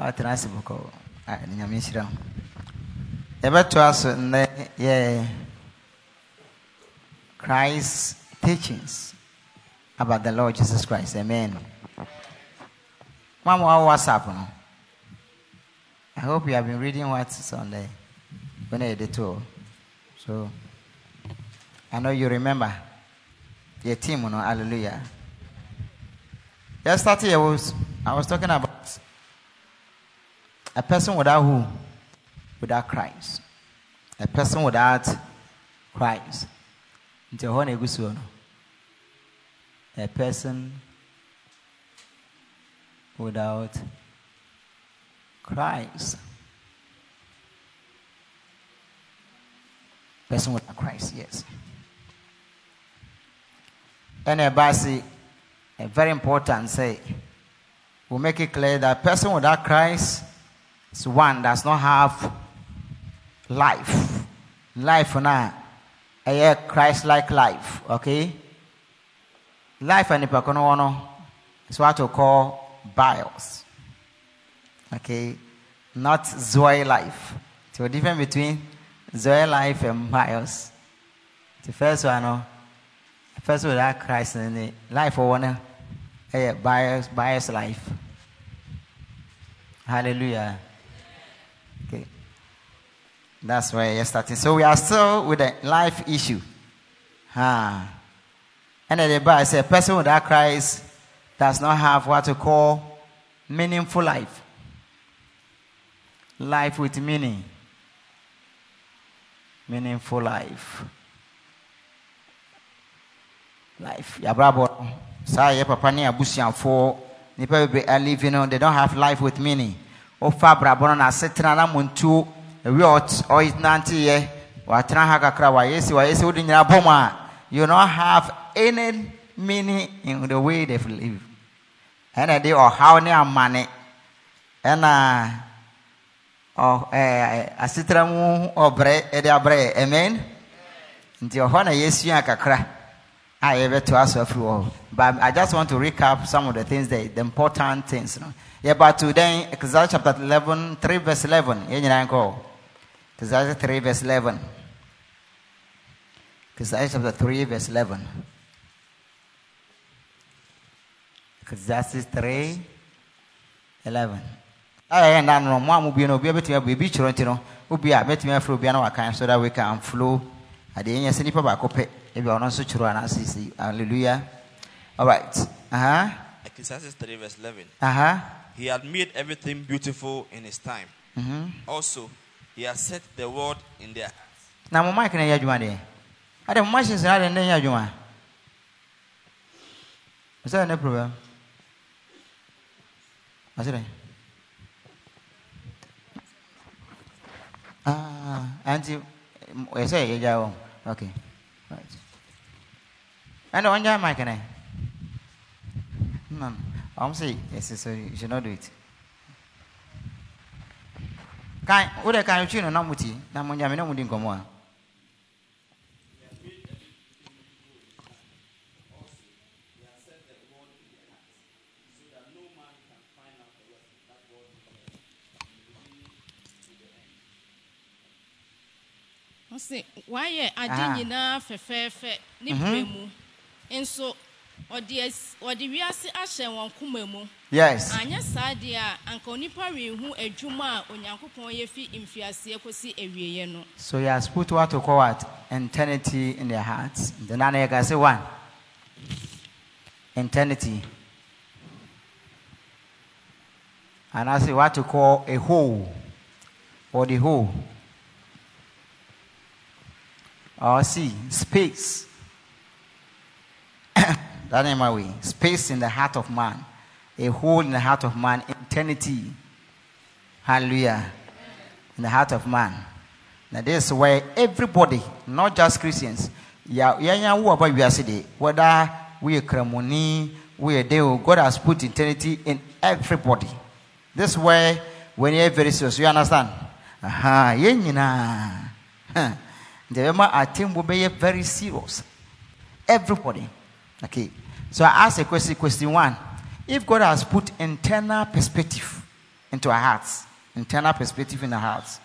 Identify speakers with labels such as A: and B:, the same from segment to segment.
A: ɔtena ase bɔkɔ ah, nyame nhyira ho. Yɛbɛtoa so nnɛ yɛ christ teachings about the lord jesus christ. Amen. Mama wa whatsapp no? I hope you have been reading what's on the when I did too so i know you remember. Your team no? Hallelujah. Yesterday i was i was talking about a person without who? Without Christ. A person without Christ. A person without Christ. Person without Christ, yes. And a basi, a very important say, we make it clear that person without Christ is one does not have life. Life na a Christ like life, okay? Life and the is what we call bios. Okay? Not Zoe life. So the difference between Zoe life and bios. The first one, no, first one that Christ in the life one a bios bios life. Hallelujah. Okay. That's where you're starting. So we are still with the life issue. Huh. And then the Bible says, a person without Christ does not have what we call meaningful life. Life with meaning. Meaningful life. Life. Yabrabo. Sa ye papa ni abusianfo. Nipa be living on. They don't have life with meaning. Ofa brabo no na setena na muntu. Ewi ot oitnante ye. Watena ha kakra wa yesi wa yesi odi nyina bom a you not have any meaning in the way they live. ɛna de ɔhaw ne amane ɛna ɔ ɛɛ asetena mu ɔbrɛ ɛde abrɛ amen nti ɔhɔ na yɛsua kakra a yɛbɛto aso afiri hɔ but i just want to recap some of the things that the important things yɛba to then Ecclesiastes chapter eleven three verse eleven yɛn nyinaa nkɔ Ecclesiastes three verse eleven Ecclesiastes chapter three verse eleven. Ecclesiastes 3 11. ayɛ nna no mo a mo bie no obi bɛtumi abu ebi kyerɛ nti no obi a bɛtumi afro obi na wakan so that we can flow adeɛ nyɛ sɛ nipa baako pɛ ebi a ɔno nso kyerɛ hallelujah all right uh-huh.
B: Ecclesiastes 3 verse 11.
A: Uh-huh.
B: He had made everything beautiful in his time.
A: Mhm.
B: Also, he has set the world in their hearts.
A: na mo mic na yɛ adwuma deɛ ade mo na ne yɛ adwuma ɔsɛ ne problem? Ɔsɛ dɛ ah anti ɛsɛ yɛgya wɔ okay. Right. Ɛna ɔngya mic na? No ɔm sɛ ɛsɛ so you should not do it. Kan wode kan twi no na moti na mo nyame na modi nkɔmmɔ a
C: ɔsi wayɛ ade
A: Ah.
C: nyinaa fɛfɛɛfɛ ne pɛ mu nso ɔde as- ɔde wiase ahyɛ wɔn koma mu
A: yes
C: anyɛ saa deɛ a anka onipa rehu adwuma a onyankopɔn yɛ fi mfiaseɛ kɔsi awieeɛ no
A: So he has put what to call what? Eternity in their hearts. Nana you can say one. Eternity. And I say what to call a whole. Or the whole. Or see, space. That ain't my way. Space in the heart of man. A hole in the heart of man. Eternity. Hallelujah. In the heart of man. Now this is where everybody, not just Christians, we are whether we are Kremoni, we are there, God has put eternity in everybody. This is where when you're very serious, you understand? Aha, yeah, you know. The think will be very serious. Everybody. Okay. So I ask a question, question one. If God has put internal perspective into our hearts, internal perspective in our hearts.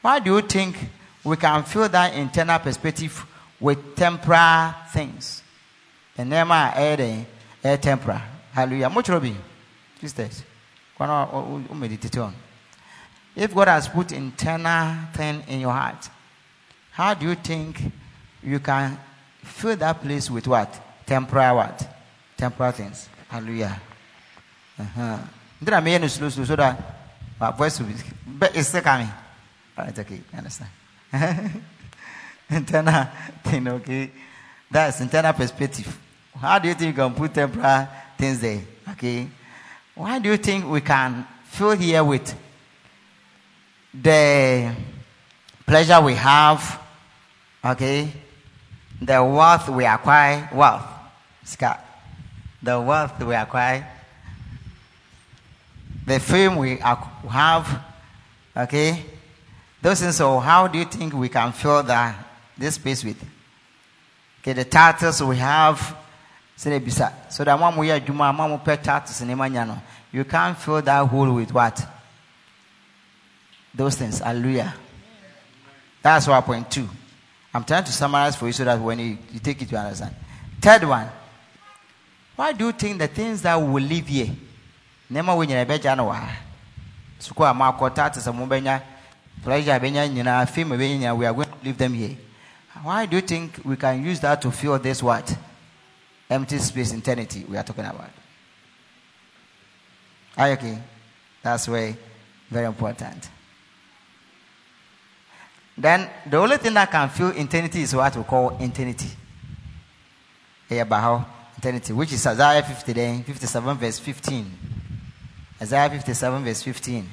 A: Why do you think we can fill that internal perspective with temporal things? And name air air temporal. Hallelujah. Much meditate on. If God has put internal thing in your heart, how do you think you can fill that place with what? Temporal what? Temporal things. Hallelujah. Uh-huh. Then I made slow, slow, so that my voice will be. But it's still coming. All right, okay, I understand. internal thing, okay. That's internal perspective. How do you think you can put temporal things there? Okay. Why do you think we can fill here with the pleasure we have, okay, the wealth we acquire, wealth, Scott, the wealth we acquire, the fame we have, okay, those things. So, how do you think we can fill that this space with? Okay, the titles we have, so that one we are one Emmanuel. You can't fill that hole with what? Those things. Hallelujah. That's our point two. I'm trying to summarize for you so that when you, you take it, you understand. Third one. Why do you think the things that will live here? Nema when you're better no So kwa makota to some benya pleasure benya nyina fame benya we are going to leave them here. Why do you think we can use that to fill this what? Empty space eternity we are talking about. Are you okay? That's very, very important. Then the only thing that can fill eternity is what we call eternity. Eternity, which is Isaiah 50, then 57 verse 15. Isaiah 57 verse 15.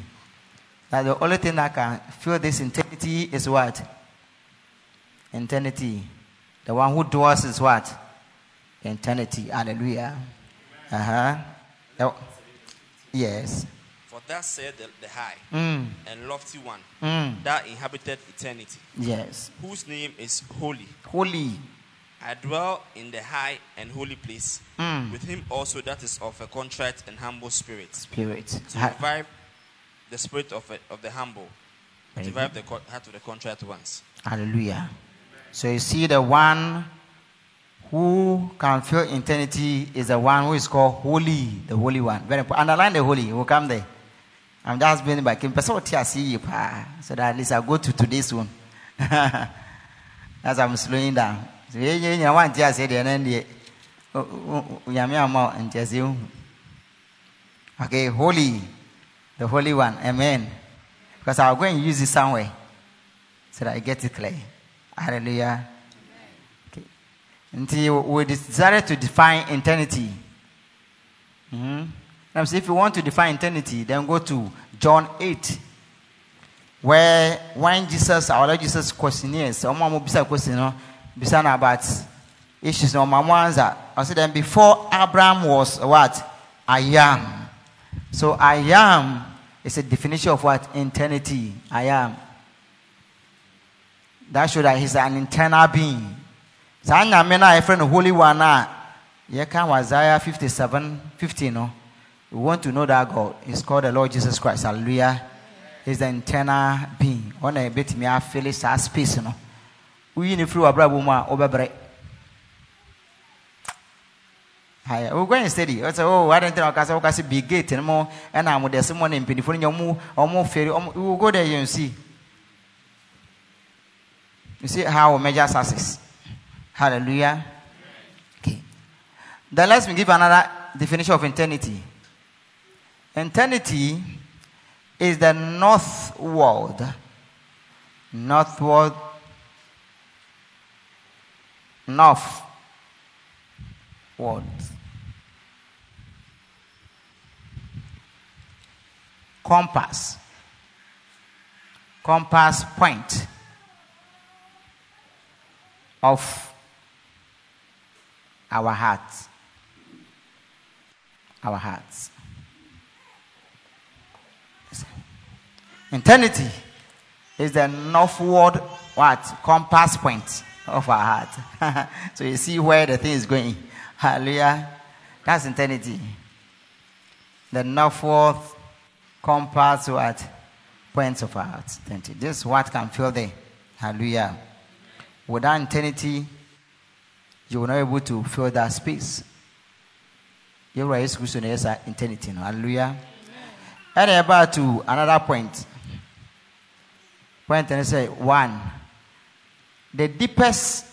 A: Now the only thing that can fill this eternity is what? Eternity. The one who dwells is what? Eternity. Hallelujah. Uh huh. Yes.
B: For that said the, the high
A: Mm.
B: and lofty one
A: Mm.
B: that inhabited eternity,
A: Yes.
B: whose name is holy.
A: Holy.
B: I dwell in the high and holy place,
A: Mm.
B: with him also that is of a contrite and humble spirit,
A: Spirit.
B: to
A: Ha-
B: revive the spirit of, a, of the humble, to revive the co- heart of the contrite ones.
A: Hallelujah. So you see, the one who can feel eternity is the one who is called holy, the holy one. Very important. Underline the holy. We'll come there. I'm just being back in person. See so that at least I go to today's one. As I'm slowing down. So you you you want to say the end the yami amo and just you. Okay, holy, the holy one. Amen. Because I'll go and use it somewhere so that I get it clear. Hallelujah. Okay. Until we decided to define eternity. hmm Now, if you want to define eternity, then go to John 8, where when Jesus, our Lord Jesus questionnaires, someone will be a question, be about issues no answer. I said then before Abraham was what? I am. So I am is a definition of what? Eternity. I am. That shows that he's an internal being. Saa nyame no a no holy one a yɛka wɔ Isaiah 57, 50 no. We want to know that God is called the Lord Jesus Christ. Hallelujah. He's the internal being. Ɔna yɛbɛtumi afele saa space no. Woyi oh, ne firi w'abrabɔ a wobɛbrɛ. We're going steady. Oh, I don't think gate and more, and I'm with the someone in Penny or more, or more ferry. We will go there and see. You see how measure success. Hallelujah. Okay. Then let's me give another definition of eternity. Eternity is the north world. Northward. North world. Compass. Compass point of our hearts. Our hearts. Eternity is the northward what compass point of our heart. so you see where the thing is going. Hallelujah. That's eternity. The northward compass what? Points of our eternity. This is what can fill there. Hallelujah. Without eternity, you will not be able to fill that space. You are Christian as eternity. no? Hallelujah. And about to another point. Point and say one. The deepest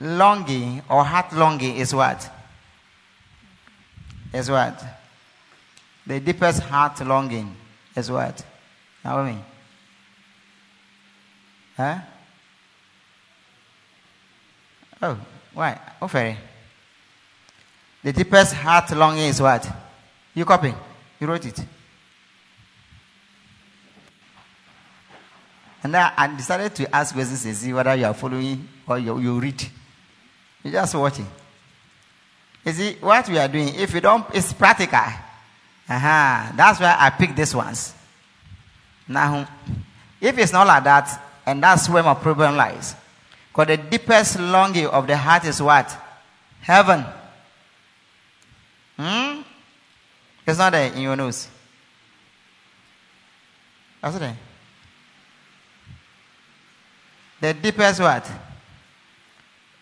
A: longing or heart longing is what? Is what? The deepest heart longing is what? Naomi? Huh? Oh, why? Oh, very. The deepest heart longing is what? You copy? You wrote it. And then I decided to ask questions and see whether you are following or you, you read. You're just watching. You see, what we are doing, if you don't, it's practical. Uh-huh. That's why I picked these ones. Now, if it's not like that, and that's where my problem lies. Because the deepest longing of the heart is what? Heaven. Hmm? It's not there in your nose. That's it. The deepest what?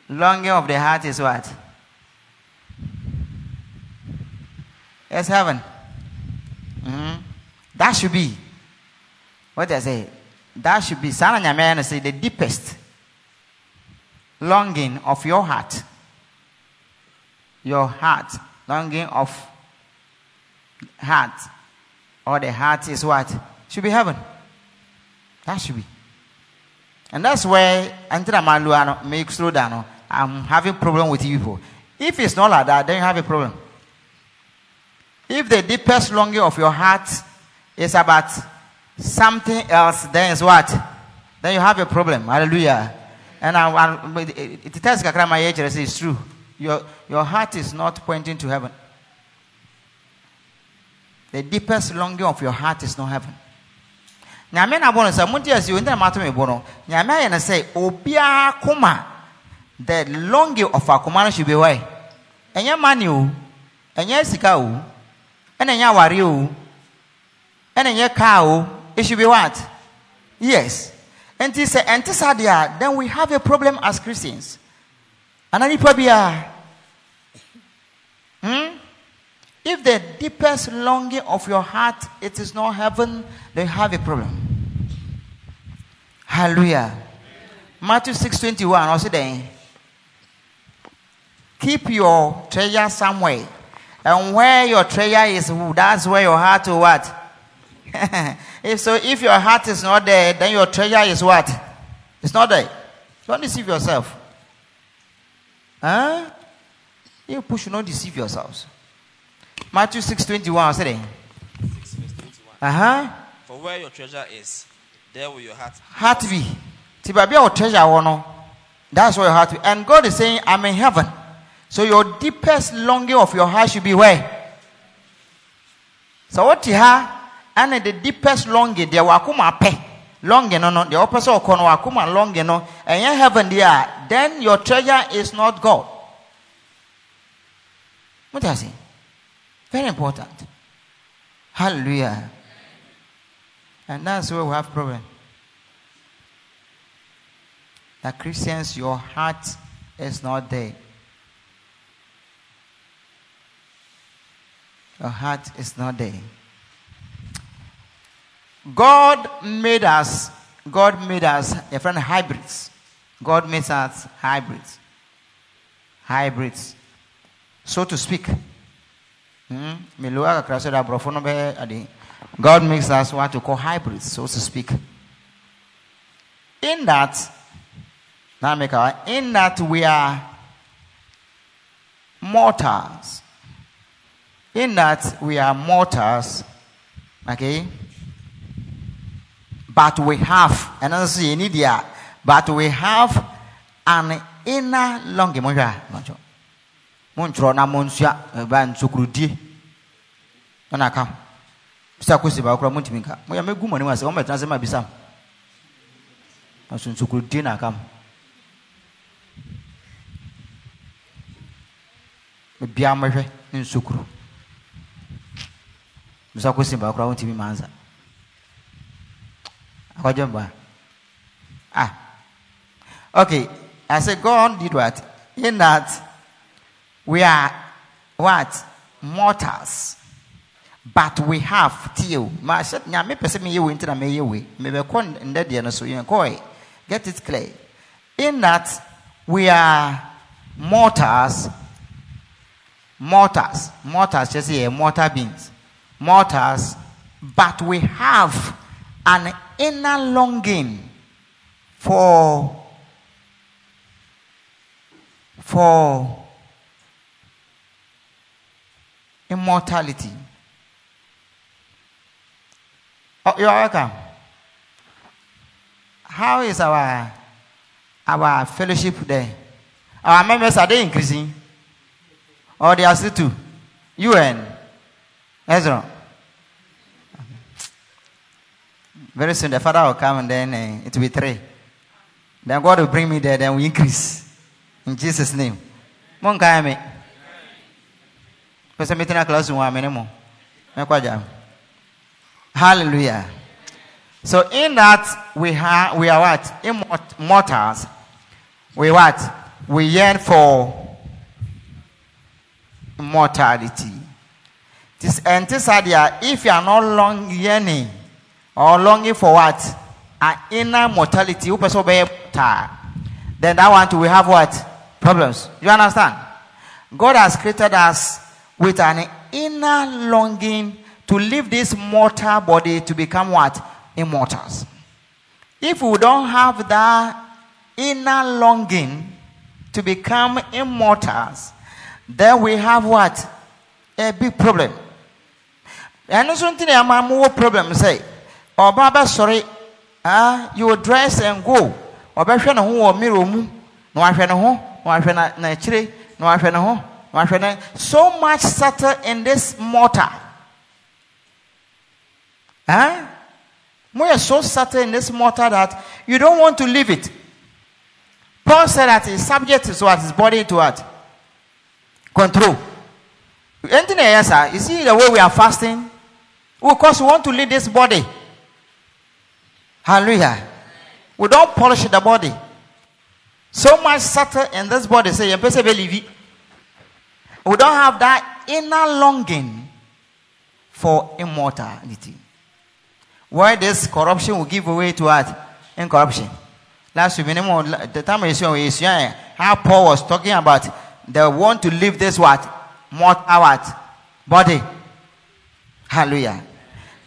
A: Longing of the heart is what? It's heaven. Mhm. That should be. What I say? That should be. Sana Nyamea say the deepest longing of your heart. Your heart. Longing of heart. Or the heart is what? Should be heaven. That should be. And that's where I'm make slow down. I'm having problem with you people. If it's not like that, then you have a problem. If the deepest longing of your heart is about something else, then it's what? Then you have a problem. Hallelujah. And I, it tells my age, it's true. Your, your heart is not pointing to heaven. The deepest longing of your heart is not heaven. Nyame na bɔ no sɛ monte asi onti na mato bo no. Nyame ayɛ no sɛ obiara koma the longing of akoma no should be why? Ɛnyɛ money o. Ɛnyɛ sika o. Ɛna ɛnyɛ aware o. Ɛna ɛnyɛ o. It should be what? Yes. Nti sɛ ɛnte saa deɛ a then we have a problem as christians. Ana nipa biara. Hmm? If the deepest longing of your heart it is not heaven, then you have a problem. Hallelujah. Matthew 6:21 also then keep your treasure somewhere. And where your treasure is, that's where your heart will what? if so, if your heart is not there, then your treasure is what? It's not there. Don't deceive yourself. Huh? You should not deceive yourselves. Matthew 6:21 I said it.
B: 6 verse 21.
A: Uh-huh.
B: For where your treasure is, there will your heart be.
A: Heart be. Ti baabi a wo treasure wɔ no, that's where your heart be. And God is saying, I'm in heaven. So your deepest longing of your heart should be where? So what you ha and the deepest longing deɛ wakoma pɛ longing no no deɛ wɔpɛ sɛ ɔkɔ no wakoma longing no and in heaven a then your treasure is not God. What I say? Very important. Hallelujah. And that's where we have problem. That Christians, your heart is not there. Your heart is not there. God made us, God made us, a friend, hybrids. God made us hybrids. Hybrids. So to speak. Hmm? God makes us what to call hybrids, so to speak. In that, in that we are mortals. In that we are mortals, okay? But we have, and also in India, but we have an inner longing. Montwerɛ na monsua ɛba nsokurudie ɛna aka bisa kosi baako kora montumi nka moyɛ mɛgu mo anim ase wɔmɛtena sɛ ma bisa? M nso na aka m bia mɛhwɛ ne nsokuru bisa question baako a wontumi ma ansa akɔdwe mba ah. Okay i say god did what? In that we are what? Mortals. But we have till. Ma hyɛ nyame pɛ sɛ meyɛ wei nti na meyɛ wei. Mebɛkɔ ndɛ deɛ no so yɛnkɔe get it clear. In that we are mortals mortals mortals just sɛ yɛ mortal beings. Mortals but we have an inner longing for for immortality Oh, you're welcome. How is our our fellowship there? Our members are they increasing? Or they are still two? UN? Ezra? Very soon the father will come and then uh, it will be three. Then God will bring me there, then we increase. In Jesus' name. Mon kaya me. Because I'm meeting a class one minimum. Hallelujah. So in that we have we are what? Immortals. We what? We yearn for immortality. This and this idea if you are not long yearning or longing for what? An inner mortality, then that one we have what? Problems. You understand? God has created us with an inner longing to leave this mortal body to become what? Immortals. If we don't have that inner longing to become immortals, then we have what? A big problem. And something I'm more problem say. Or Baba sorry, ah, you will dress and go. Or no who or mirror mu. No I no no I na na chire, so much subtle in this mortar. Huh? We are so certain in this mortar that you don't want to leave it. Paul said that his subject to what his body to what? Control. Anything else, sir? You see the way we are fasting? Because we want to leave this body. Hallelujah. We don't polish the body. So much subtle in this body. Say, we don't have that inner longing for immortality. Why this corruption will give way to what? Incorruption. Last week, the time we how Paul was talking about they want to leave this what? Mortal what? Body. Hallelujah.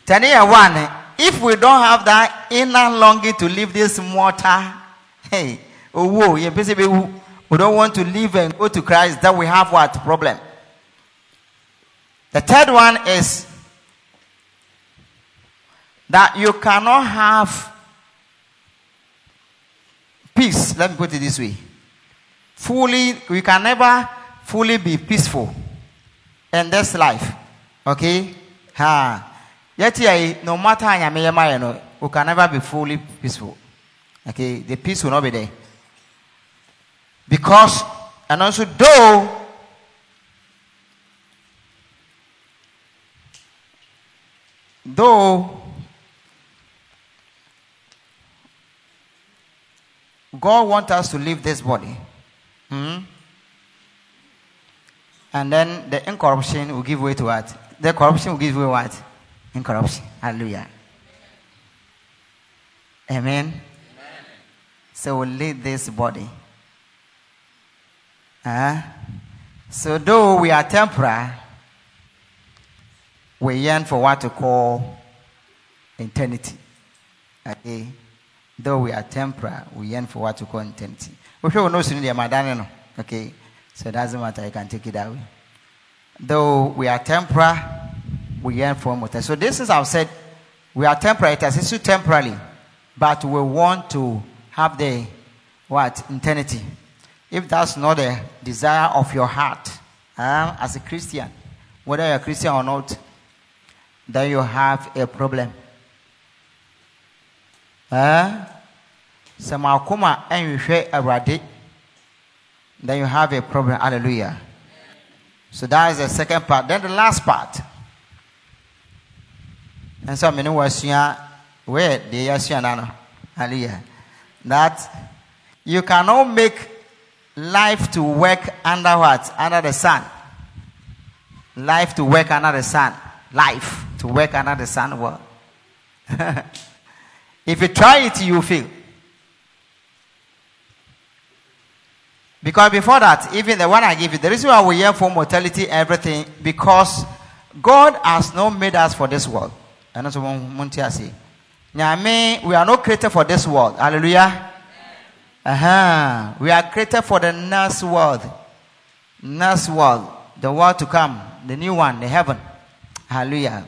A: Tania one, if we don't have that inner longing to leave this mortal, hey, oh, whoa, we don't want to live and go to Christ, then we have what problem? The third one is that you cannot have peace. Let me put it this way. Fully, we can never fully be peaceful in this life. Okay? Ha. Yet, no matter how you know, we can never be fully peaceful. Okay? The peace will not be there. Because, and also, though though God wants us to leave this body. Hmm? And then the incorruption will give way to what? The corruption will give way what? Incorruption. Hallelujah. Amen. Amen. So we'll leave this body. Uh, so though we are temporal, we yearn for what to call eternity. Okay. Though we are temporal, we yearn for what we call eternity. We sure know madano. Okay. So it doesn't matter, I can take it that way. Though we are temporal, we yearn for immortality. So this is I've said we are temporal, it is temporarily, but we want to have the what? Eternity. If that's not the desire of your heart, um, as a Christian, whether you're a Christian or not, then you have a problem. Uh, then you have a problem. Hallelujah. So that is the second part. Then the last part. Nso mene wasua where deɛ yɛasua na hallelujah. That you cannot make life to work under what? Under the sun. Life to work under the sun. Life to work under the sun well if you try it you fail. Because before that even the one i give you the reason why we hear for mortality everything because god has not made us for this world. And also monte say nyame we are not created for this world. Hallelujah uh-huh. we are created for the next world. Next world. The world to come. The new one the heaven. Hallelujah.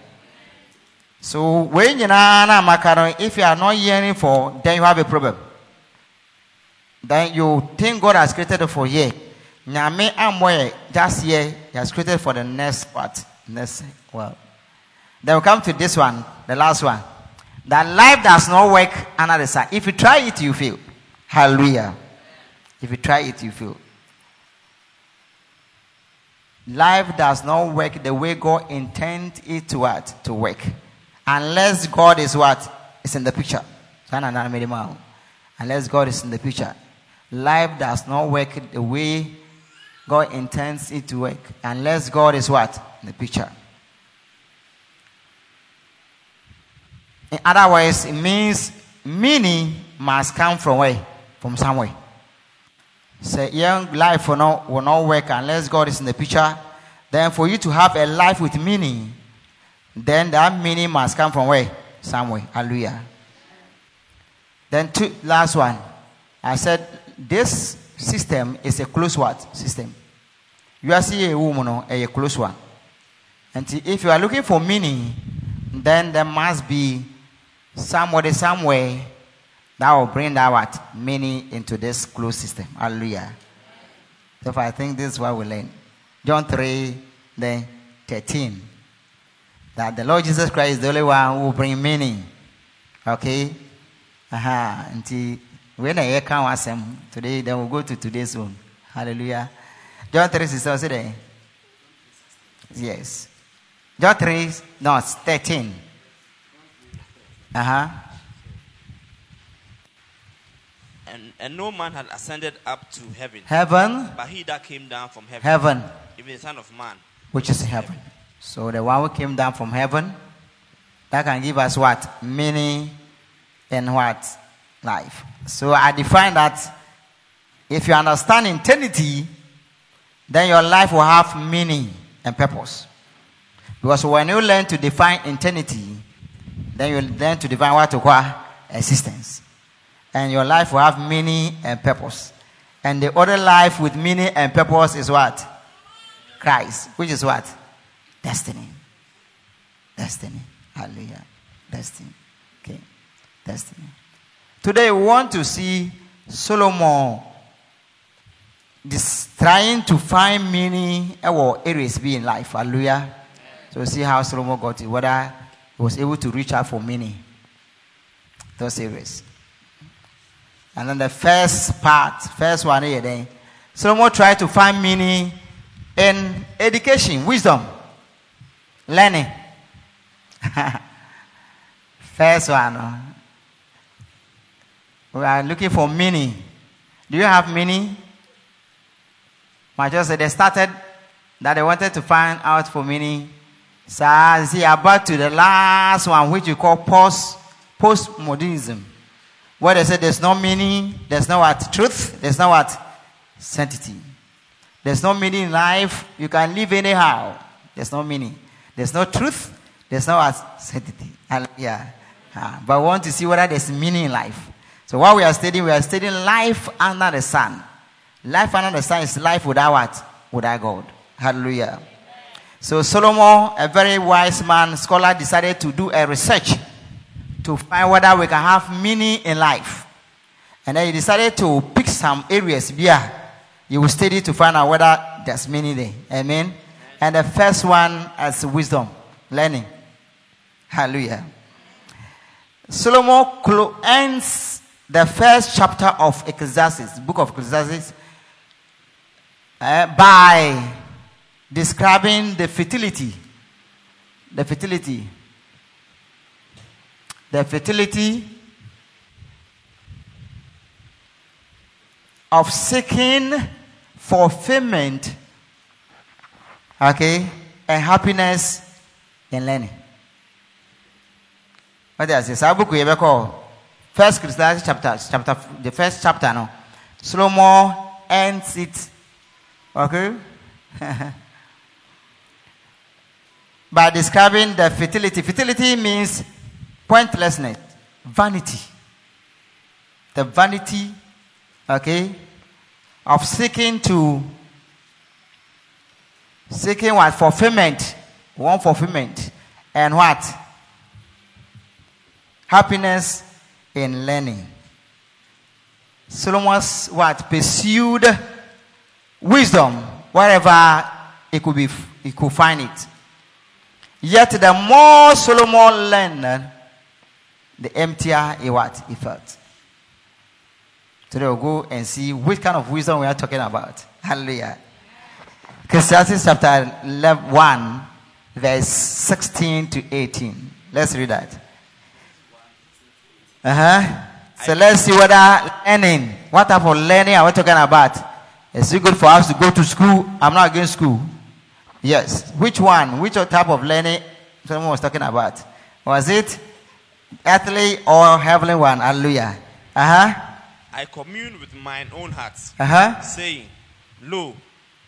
A: So when you know if you are not yearning for then you have a problem. Then you think god has created it for here. Nyame amwe just here he has created for the next part, next world. Then we come to this one the last one. That life does not work the sun. If you try it you fail hallelujah. If you try it you fail. Life does not work the way god intends it to what? To work. Unless god is what? Is in the picture. Unless god is in the picture. Life does not work the way god intends it to work. Unless god is what? In the picture. In other words, it means meaning must come from where? From somewhere. Say, young life will not, will not work unless God is in the picture. Then, for you to have a life with meaning, then that meaning must come from where? Somewhere. Hallelujah. Then, two, last one. I said, this system is a close what? System. You are seeing a woman, a close one. And if you are looking for meaning, then there must be somebody somewhere that will bring that what meaning into this closed system. Hallelujah. So I think this is what we learn. John 3, then 13. That the Lord Jesus Christ is the only one who will bring meaning. Okay? Aha. Until when I come awesome today, then we'll go to today's one. Hallelujah. John 3 is also there. Yes. John 3, no, 13. Uh huh.
B: And, no man had ascended up to heaven,
A: Heaven,
B: but he that came down from heaven,
A: heaven,
B: even the Son of Man.
A: which is heaven. So the one who came down from heaven, that can give us what? Meaning and what? Life. So I define that if you understand eternity, then your life will have meaning and purpose. Because when you learn to define eternity, then you learn to define what to call existence. And your life will have meaning and purpose. And the other life with meaning and purpose is what? Christ, which is what? Destiny. Destiny. Hallelujah. Destiny. Okay. Destiny. Today we want to see Solomon this, trying to find meaning or areas be in life. Hallelujah. So see how Solomon got it, whether he was able to reach out for meaning. Those areas. And then the first part, first one here, then Solomon tried to find meaning in education, wisdom, learning. first one. uh, We are looking for meaning. Do you have meaning? My just said they started that they wanted to find out for meaning. So see about to the last one, which you call post postmodernism, where they say there's no meaning, there's no what truth, there's no what sanctity. There's no meaning in life. You can live anyhow. There's no meaning. There's no truth. There's no what sanctity. Yeah. Ah, but we want to see whether there's meaning in life. So what we are studying, we are studying life under the sun. Life under the sun is life without what? Without God. Hallelujah. So Solomon, a very wise man, scholar, decided to do a research to find whether we can have meaning in life. And then he decided to pick some areas here. You will study to find out whether there's meaning there. Amen. And the first one is wisdom, learning. Hallelujah. Solomon ends the first chapter of Ecclesiastes, book of Ecclesiastes, uh, by describing the fertility, the fertility the fertility of seeking fulfillment, okay, and happiness in learning. What does this? Abu Kuyebeko, First Christianity chapter, chapter, the first chapter, no. Solomon ends it, okay, by describing the fertility. Fertility means pointlessness, vanity. The vanity, okay, of seeking to seeking what fulfillment, one fulfillment, and what happiness in learning. Solomon's what pursued wisdom wherever he could be, he could find it. Yet the more Solomon learned, the emptier he what he felt. Today we'll go and see which kind of wisdom we are talking about. Hallelujah. Ecclesiastes chapter 11, 1, verse 16 to 18. Let's read that. Uh huh. So let's see whether learning, what type of learning are we talking about? Is it good for us to go to school? I'm not against school. Yes. Which one? Which type of learning someone was talking about? Was it earthly or heavenly one? Hallelujah. Uh huh.
B: I commune with mine own heart,
A: Uh huh.
B: saying, Lo,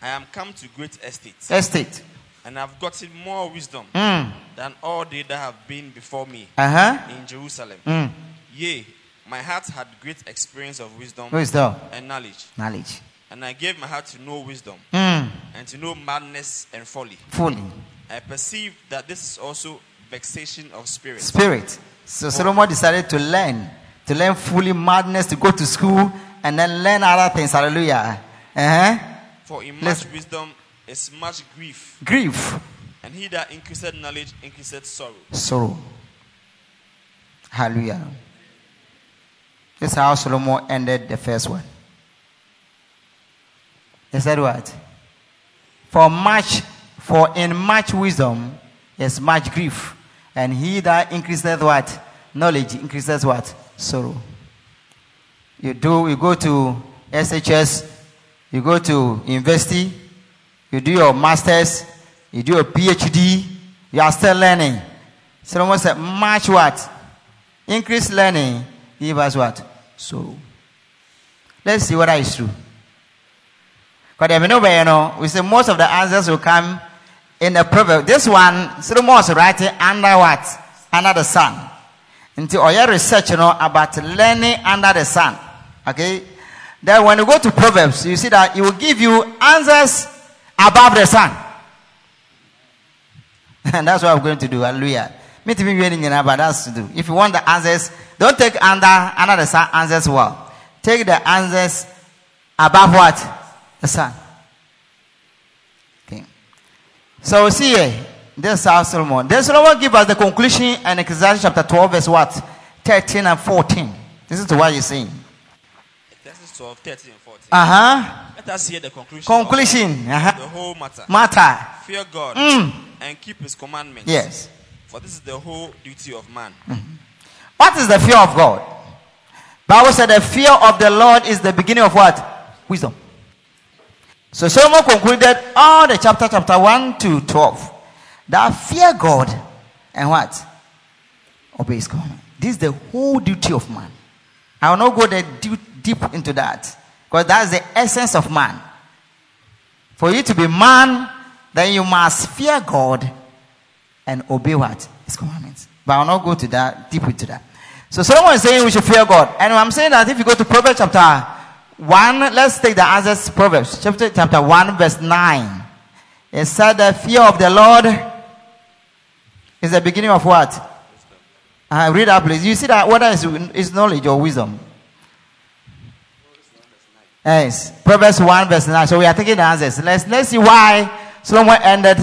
B: I am come to great estate,
A: Estate.
B: and I've gotten more wisdom
A: Mm.
B: than all they that have been before me
A: Uh huh.
B: in Jerusalem.
A: Mm.
B: Yea, my heart had great experience of wisdom
A: Wisdom.
B: and knowledge,
A: Knowledge.
B: and I gave my heart to know wisdom
A: Mm.
B: and to know madness and folly.
A: Fully.
B: I perceive that this is also vexation of spirit.
A: Spirit. So Solomon decided to learn, to learn fully madness, to go to school, and then learn other things. Hallelujah. Uh-huh.
B: For in much
A: Listen.
B: wisdom is much grief,
A: Grief,
B: and he that increased knowledge increased sorrow.
A: sorrow. Hallelujah. This is how Solomon ended the first one. He said what? For much, for in much wisdom is much grief, and he that increases what? Knowledge increases what? Sorrow. You do, you go to SHS, you go to university, you do your masters, you do your PhD, you are still learning. Solomon said, much what? Increase learning, give us what? Sorrow. Let's see whether it's true. Because you know, we say most of the answers will come in the proverb. This one, Solomon was writing under what? Under the sun. Until all research, you know, about learning under the sun. Okay? Then when you go to Proverbs, you see that it will give you answers above the sun. and that's what I'm going to do. Hallelujah. Me to be reading in but that's to do. If you want the answers, don't take under under the sun answers well. Take the answers above what? The sun. So see here, this is how Solomon. Then Solomon give us the conclusion in Ecclesiastes chapter 12, verse what? 13 and 14. This is what you're saying.
B: Ecclesiastes 12, 13, and 14.
A: Uh-huh.
B: Let us hear the conclusion.
A: Conclusion. Uh-huh.
B: the whole matter.
A: Matter.
B: Fear God
A: Mm.
B: and keep his commandments.
A: Yes.
B: For this is the whole duty of man.
A: What is the fear of God? Bible said the fear of the Lord is the beginning of what? Wisdom. So Solomon concluded all the chapter, chapter 1 to 12. That fear God and what? Obey his commandment. This is the whole duty of man. I will not go deep, deep into that. Because that's the essence of man. For you to be man, then you must fear God and obey what? His commandments. But I'll not go to that, deep into that. So Solomon is saying we should fear God. And I'm saying that if you go to Proverbs chapter 1, let's take the answers. Proverbs chapter, chapter 1, verse 9. It said the fear of the Lord is the beginning of what? Uh, read that please. You see that whether it's, it's knowledge or wisdom. Yes. Proverbs 1 verse 9. So we are taking the answers. Let's, let's see why Solomon ended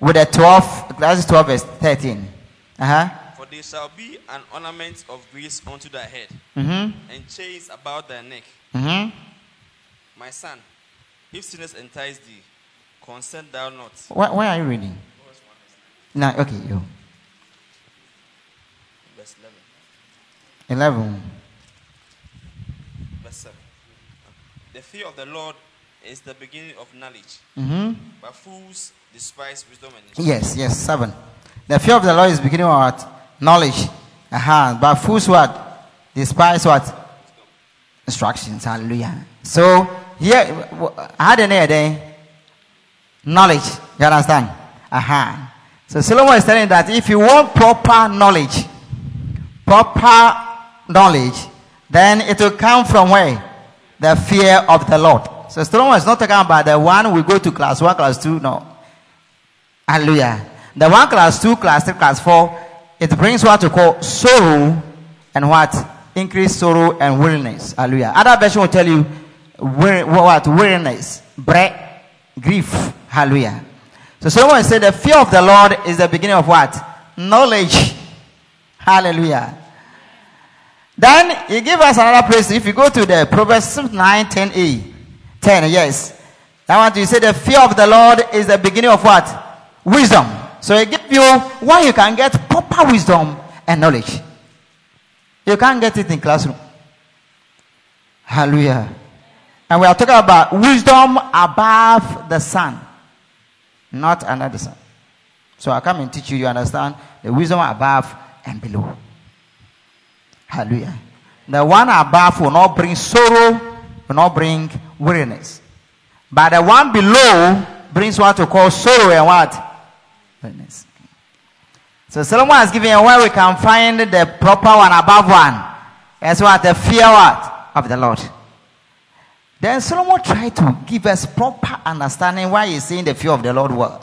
A: with a 12, that's 12 verse 13. Uh-huh.
B: For they shall be an ornament of grace unto thy head,
A: Mm-hmm.
B: and chains about thy neck.
A: Mm-hmm.
B: My son, if sinners entice thee, consent thou not.
A: Why, where are you reading? No, okay, you.
B: Verse 11.
A: 11.
B: Verse 7. The fear of the Lord is the beginning of knowledge,
A: hmm
B: but fools despise wisdom and.
A: Yes, yes, 7. The fear of the Lord is beginning of what? Knowledge. Uh-huh. But fools what? Despise what? Instructions. Hallelujah. So, here, you know then? Knowledge. You understand? Uh-huh. So, Solomon is telling that if you want proper knowledge, proper knowledge, then it will come from where? The fear of the Lord. So, Solomon is not talking about the one we go to class one, class two. No. Hallelujah. The one class two, class three, class four, it brings what to call sorrow and what? Increased sorrow and weariness. Hallelujah. Other version will tell you what? Weariness, bread, grief. Hallelujah. So someone said the fear of the Lord is the beginning of what? Knowledge. Hallelujah. Then he give us another place. If you go to the Proverbs 9, 10a, 10, yes. I want you say the fear of the Lord is the beginning of what? Wisdom. So he give you why you can get proper wisdom and knowledge. You can't get it in classroom. Hallelujah. And we are talking about wisdom above the sun, not under the sun. So I come and teach you, you understand the wisdom above and below. Hallelujah. The one above will not bring sorrow, will not bring weariness. But the one below brings what to call sorrow and what? Weariness. So Solomon has given you where we can find the proper one above one. That's what the fear? Of the Lord. Then Solomon tried to give us proper understanding why he's saying the fear of the Lord word.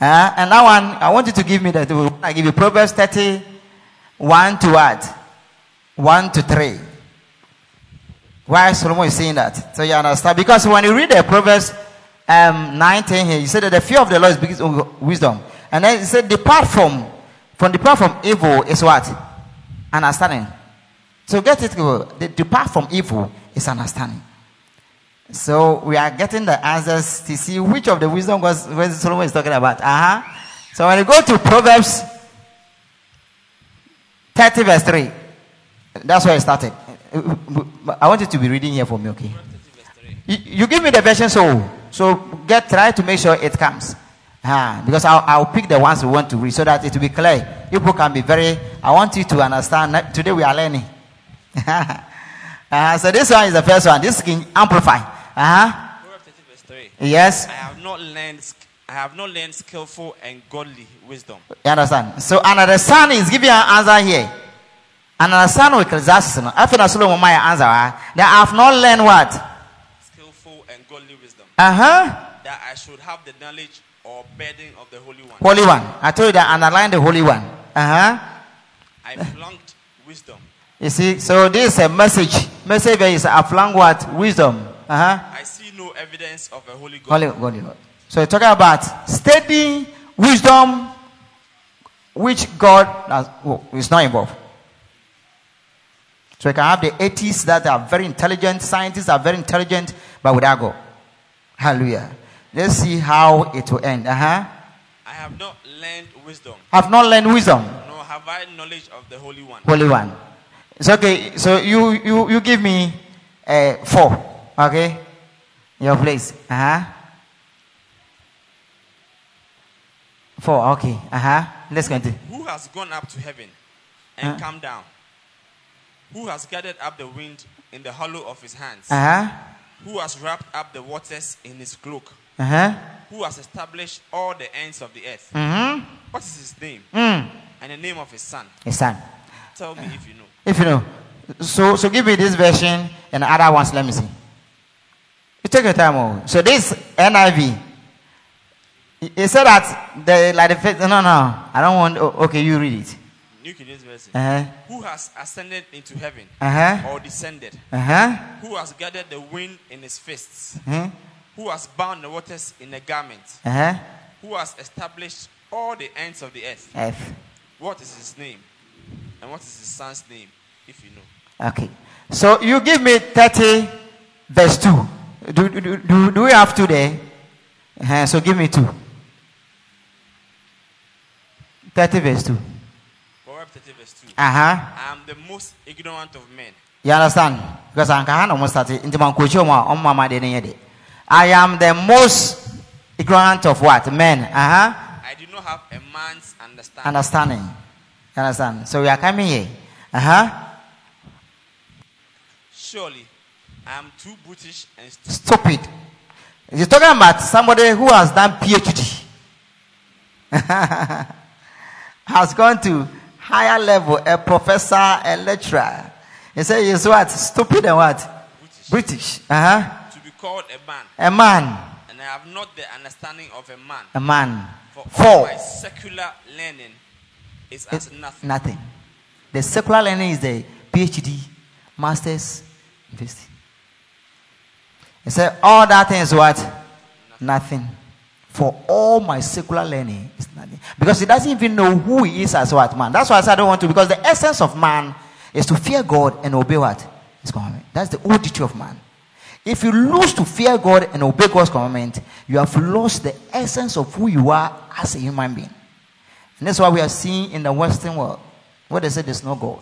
A: Uh, and that one, I want you to give me that. I give you Proverbs 30, 1 to what? 1 to 3. Why Solomon is saying that? So you understand? Because when you read the Proverbs um, 19 here, he said that the fear of the Lord is wisdom. And then he said, depart from, from depart from evil is what? Understanding. So get it. The depart from evil is understanding. So we are getting the answers to see which of the wisdom was Solomon is talking about. Uh-huh. So when you go to Proverbs 30 verse 3, that's where I started. I want you to be reading here for me, okay? You, you give me the version so so get try to make sure it comes. Ah, because I'll, I'll pick the ones we want to read so that it will be clear. People can be very. I want you to understand. that Today we are learning. uh, so this one is the first one. This can amplify. Uh-huh.
B: Proverbs 30 verse 3.
A: Yes,
B: I have not learned I have not learned skillful and godly wisdom.
A: you understand. So another son is giving an answer here. Another son Ecclesiastes. no. After that, Solomon my answer. ah, That I have not learned what.
B: Skillful and godly wisdom.
A: Uh huh.
B: That I should have the knowledge or burden of the Holy One.
A: Holy one. I told you that underline the holy one. Uh huh.
B: I flunked wisdom.
A: You see, so this is a message. Message is a flung what? Wisdom. Uh huh.
B: I see no evidence of a holy God.
A: Holy, holy God. So you're talking about steady wisdom, which God has, oh, is not involved. So you can have the atheists that are very intelligent, scientists are very intelligent, but without God. Hallelujah. Let's see how it will end. Uh huh.
B: I have not learned wisdom,
A: Have not learned wisdom.
B: nor have I knowledge of the Holy One.
A: Holy one. It's okay. So you you you give me uh, four. Okay. Your place. Uh huh. Four. Okay. Uh huh. Let's continue.
B: Who has gone up to heaven and come down? Who has gathered up the wind in the hollow of his hands?
A: Uh huh.
B: Who has wrapped up the waters in his cloak?
A: Uh huh.
B: Who has established all the ends of the earth?
A: Mm
B: What is his name.
A: Mm.
B: and the name of his son?
A: His son.
B: Tell me if you know.
A: If you know. So so give me this version and the other ones. Let me see. You take your time. Oh. So this NIV. He said that the like the first, no no I don't want oh, okay you read it.
B: New King James Version.
A: Uh huh.
B: Who has ascended into heaven
A: Uh huh.
B: or descended?
A: Uh huh.
B: Who has gathered the wind in his fists?
A: Uh
B: Who has bound the waters in a garment?
A: huh.
B: Who has established all the ends of the earth?
A: F.
B: What is his name? And what is his son's name, if you know?
A: Okay. So you give me 30 verse 2. Do, do, do, do, we have two there? Uh-huh, so give me two. 30 verse 2.
B: Proverbs 30, verse 2.
A: Uh huh.
B: I am the most ignorant of men.
A: You understand? Because I'm almost started into my coach, on mama de I am the most ignorant of what? Men. Uh huh.
B: I do not have a man's understanding.
A: Understanding. You understand? So we are coming here. Uh huh.
B: Surely, I am too brutish and stupid.
A: Stupid. You're talking about somebody who has done PhD. has gone to higher level, a professor, a lecturer. He said he's what? Stupid and what?
B: Brutish.
A: British. Uh-huh.
B: Called a man.
A: A man.
B: And I have not the understanding of a man.
A: A man.
B: For
A: Four.
B: my secular learning is as
A: It's
B: nothing.
A: Nothing. The secular learning is the PhD, masters, PhD. He said, all that thing is what? Nothing. For all my secular learning is nothing. Because he doesn't even know who he is as what man. That's why I said I don't want to, because the essence of man is to fear God and obey what? His commandment. That's the whole duty of man. If you lose to fear God and obey God's commandment, you have lost the essence of who you are as a human being. And that's why we are seeing in the Western world where they say there's no God.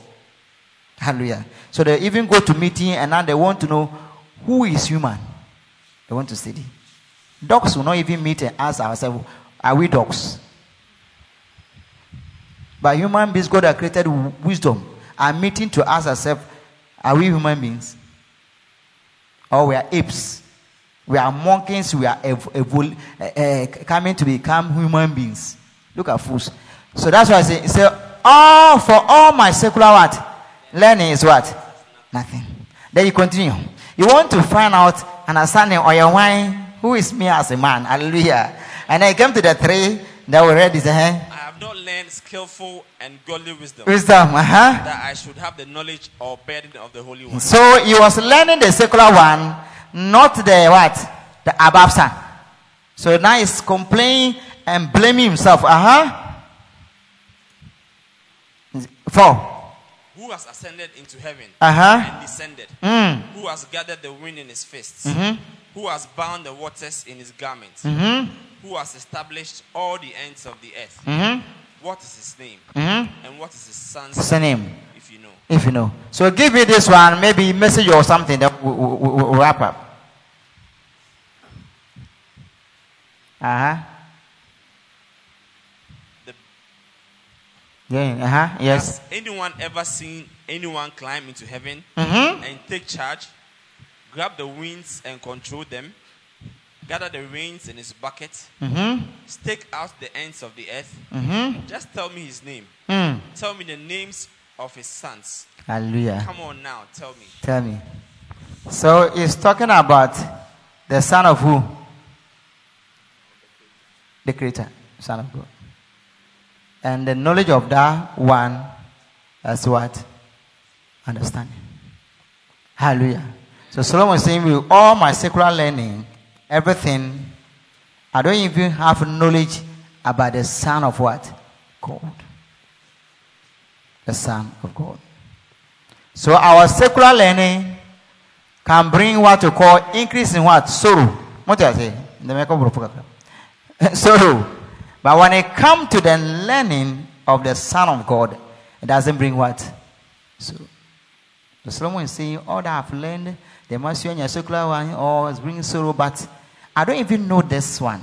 A: Hallelujah. So they even go to meeting and now they want to know who is human. They want to study. Dogs will not even meet and ask ourselves, are we dogs? But human beings, God has created wisdom, are meeting to ask ourselves, are we human beings? Or we are apes? We are monkeys, we are ev- evol- uh, uh, coming to become human beings. Look at fools. So that's why I say, say all for all my secular what? Learning is what? Nothing. Then you continue. You want to find out, and understanding or your wine, who is me as a man? Hallelujah. And I came to the three that we read is eh?
B: Not learned skillful and godly wisdom
A: wisdom. Uh-huh.
B: that I should have the knowledge or burden of the Holy One.
A: So he was learning the secular one, not the what? The above son. So now he's complaining and blaming himself. Uh-huh. Four.
B: Who has ascended into heaven
A: Uh-huh.
B: and descended?
A: Mm.
B: Who has gathered the wind in his fists?
A: Mhm.
B: Who has bound the waters in his garments?
A: Mm-hmm.
B: Who has established all the ends of the earth?
A: Mm-hmm.
B: What is his name?
A: Mm-hmm.
B: And what is his son's
A: What's the name?
B: if you know?
A: If you know. So give me this one, maybe message or something that we, we, we, we'll wrap up. Uh-huh. Yeah, uh-huh. Yes.
B: Has anyone ever seen anyone climb into heaven
A: Mm-hmm.
B: and take charge, grab the winds and control them, gather the rains in his bucket,
A: Mm-hmm.
B: stake out the ends of the earth?
A: Mm-hmm.
B: Just tell me his name.
A: Mm.
B: Tell me the names of his sons.
A: Hallelujah.
B: Come on now, tell me.
A: Tell me. So he's talking about the son of who? The creator, son of God. And the knowledge of that one, that's what? Understanding. Hallelujah. So Solomon is saying, with all my secular learning, everything, I don't even have knowledge about the son of what? God. The son of God. So our secular learning can bring what we call increase in what? Sorrow. What do I say? Sorrow. But when it comes to the learning of the Son of God, it doesn't bring what? So Solomon is saying, all that I've learned, they must be in your secular one, or it's bringing sorrow, but I don't even know this one.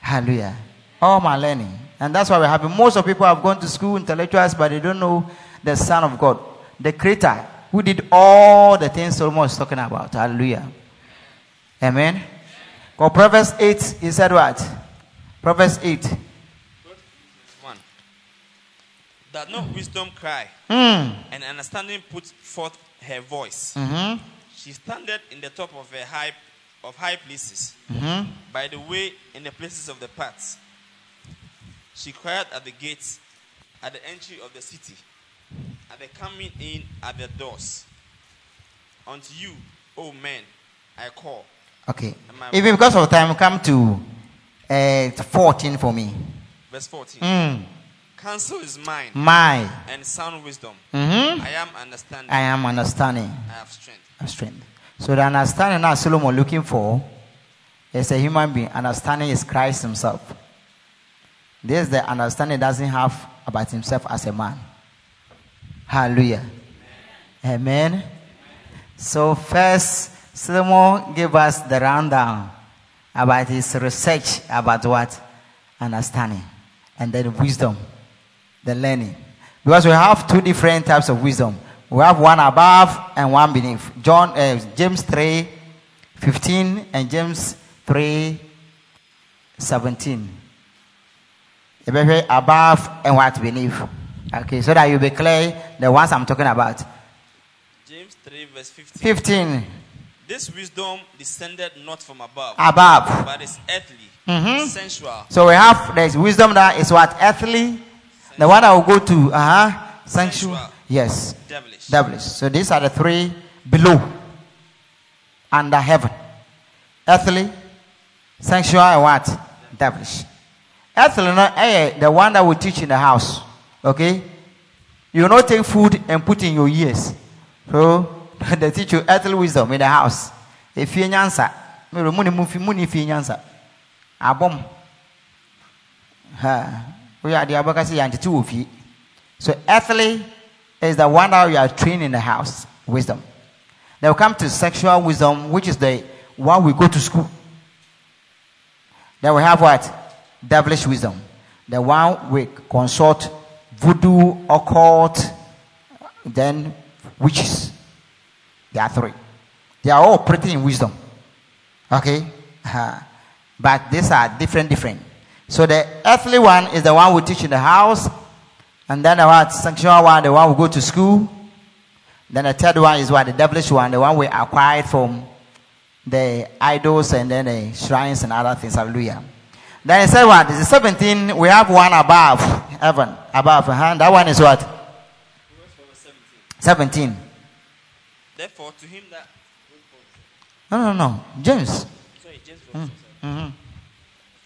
A: Hallelujah. All my learning. And that's why we're happy. Most of people have gone to school, intellectuals, but they don't know the Son of God, the Creator, who did all the things Solomon is talking about. Hallelujah. Amen. For Proverbs 8, he said what? Proverbs 8.
B: One. That not wisdom cry,
A: Mm.
B: and understanding put forth her voice.
A: Mm-hmm.
B: She standeth in the top of her high of high places,
A: Mm-hmm.
B: by the way in the places of the paths. She cried at the gates, at the entry of the city, at the coming in at the doors. Unto you, O men, I call.
A: Okay. Even because of time, come to uh, 14 for me.
B: Verse 14.
A: Mm.
B: Counsel is mine,
A: My.
B: and sound wisdom.
A: Mm-hmm.
B: I am understanding.
A: I am understanding.
B: I have strength.
A: of strength. So the understanding that Solomon is looking for is a human being. Understanding is Christ Himself. This the understanding doesn't have about himself as a man. Hallelujah. Amen. So first, Solomon gave us the rundown about his research about what? Understanding. And then wisdom, the learning. Because we have two different types of wisdom. We have one above and one beneath. John, uh, James 3, 15 and James 3, 17. Above and what beneath. Okay, so that you'll be clear the ones I'm talking about.
B: James 3, verse 15.
A: 15.
B: This wisdom descended not from above,
A: Above.
B: but is earthly,
A: Mhm.
B: sensual,
A: So we have there's wisdom that is what earthly, the one I will go to uh huh Sensual. yes,
B: devilish.
A: devilish. So these are the three below, under heaven, earthly, sensual, and what devilish. Earthly, no, eh, the one that will teach in the house. Okay, you will not take food and put in your ears. So they teach you earthly wisdom in the house. If you answer, me muni mufi muni fi answer. Abom. Ha. We are the abakasi yantiti wo fie. So earthly is the one that you are trained in the house. Wisdom. Then we come to sexual wisdom, which is the one we go to school. Then we have what? Devilish wisdom. The one we consult voodoo, occult, then witches. There are three. They are all pretty in wisdom. Okay? Uh, but these are different, different. So the earthly one is the one we teach in the house. And then the sexual one, the one we go to school. Then the third one is what? The devilish one, the one we acquired from the idols and then the shrines and other things. Hallelujah. Then it said what? This is 17. We have one above heaven. Above. Uh-huh. That one is what?
B: Proverbs 4, verse 17.
A: 17.
B: Therefore, to him that.
A: No, no, no. James.
B: Sorry, James 4, verse
A: hmm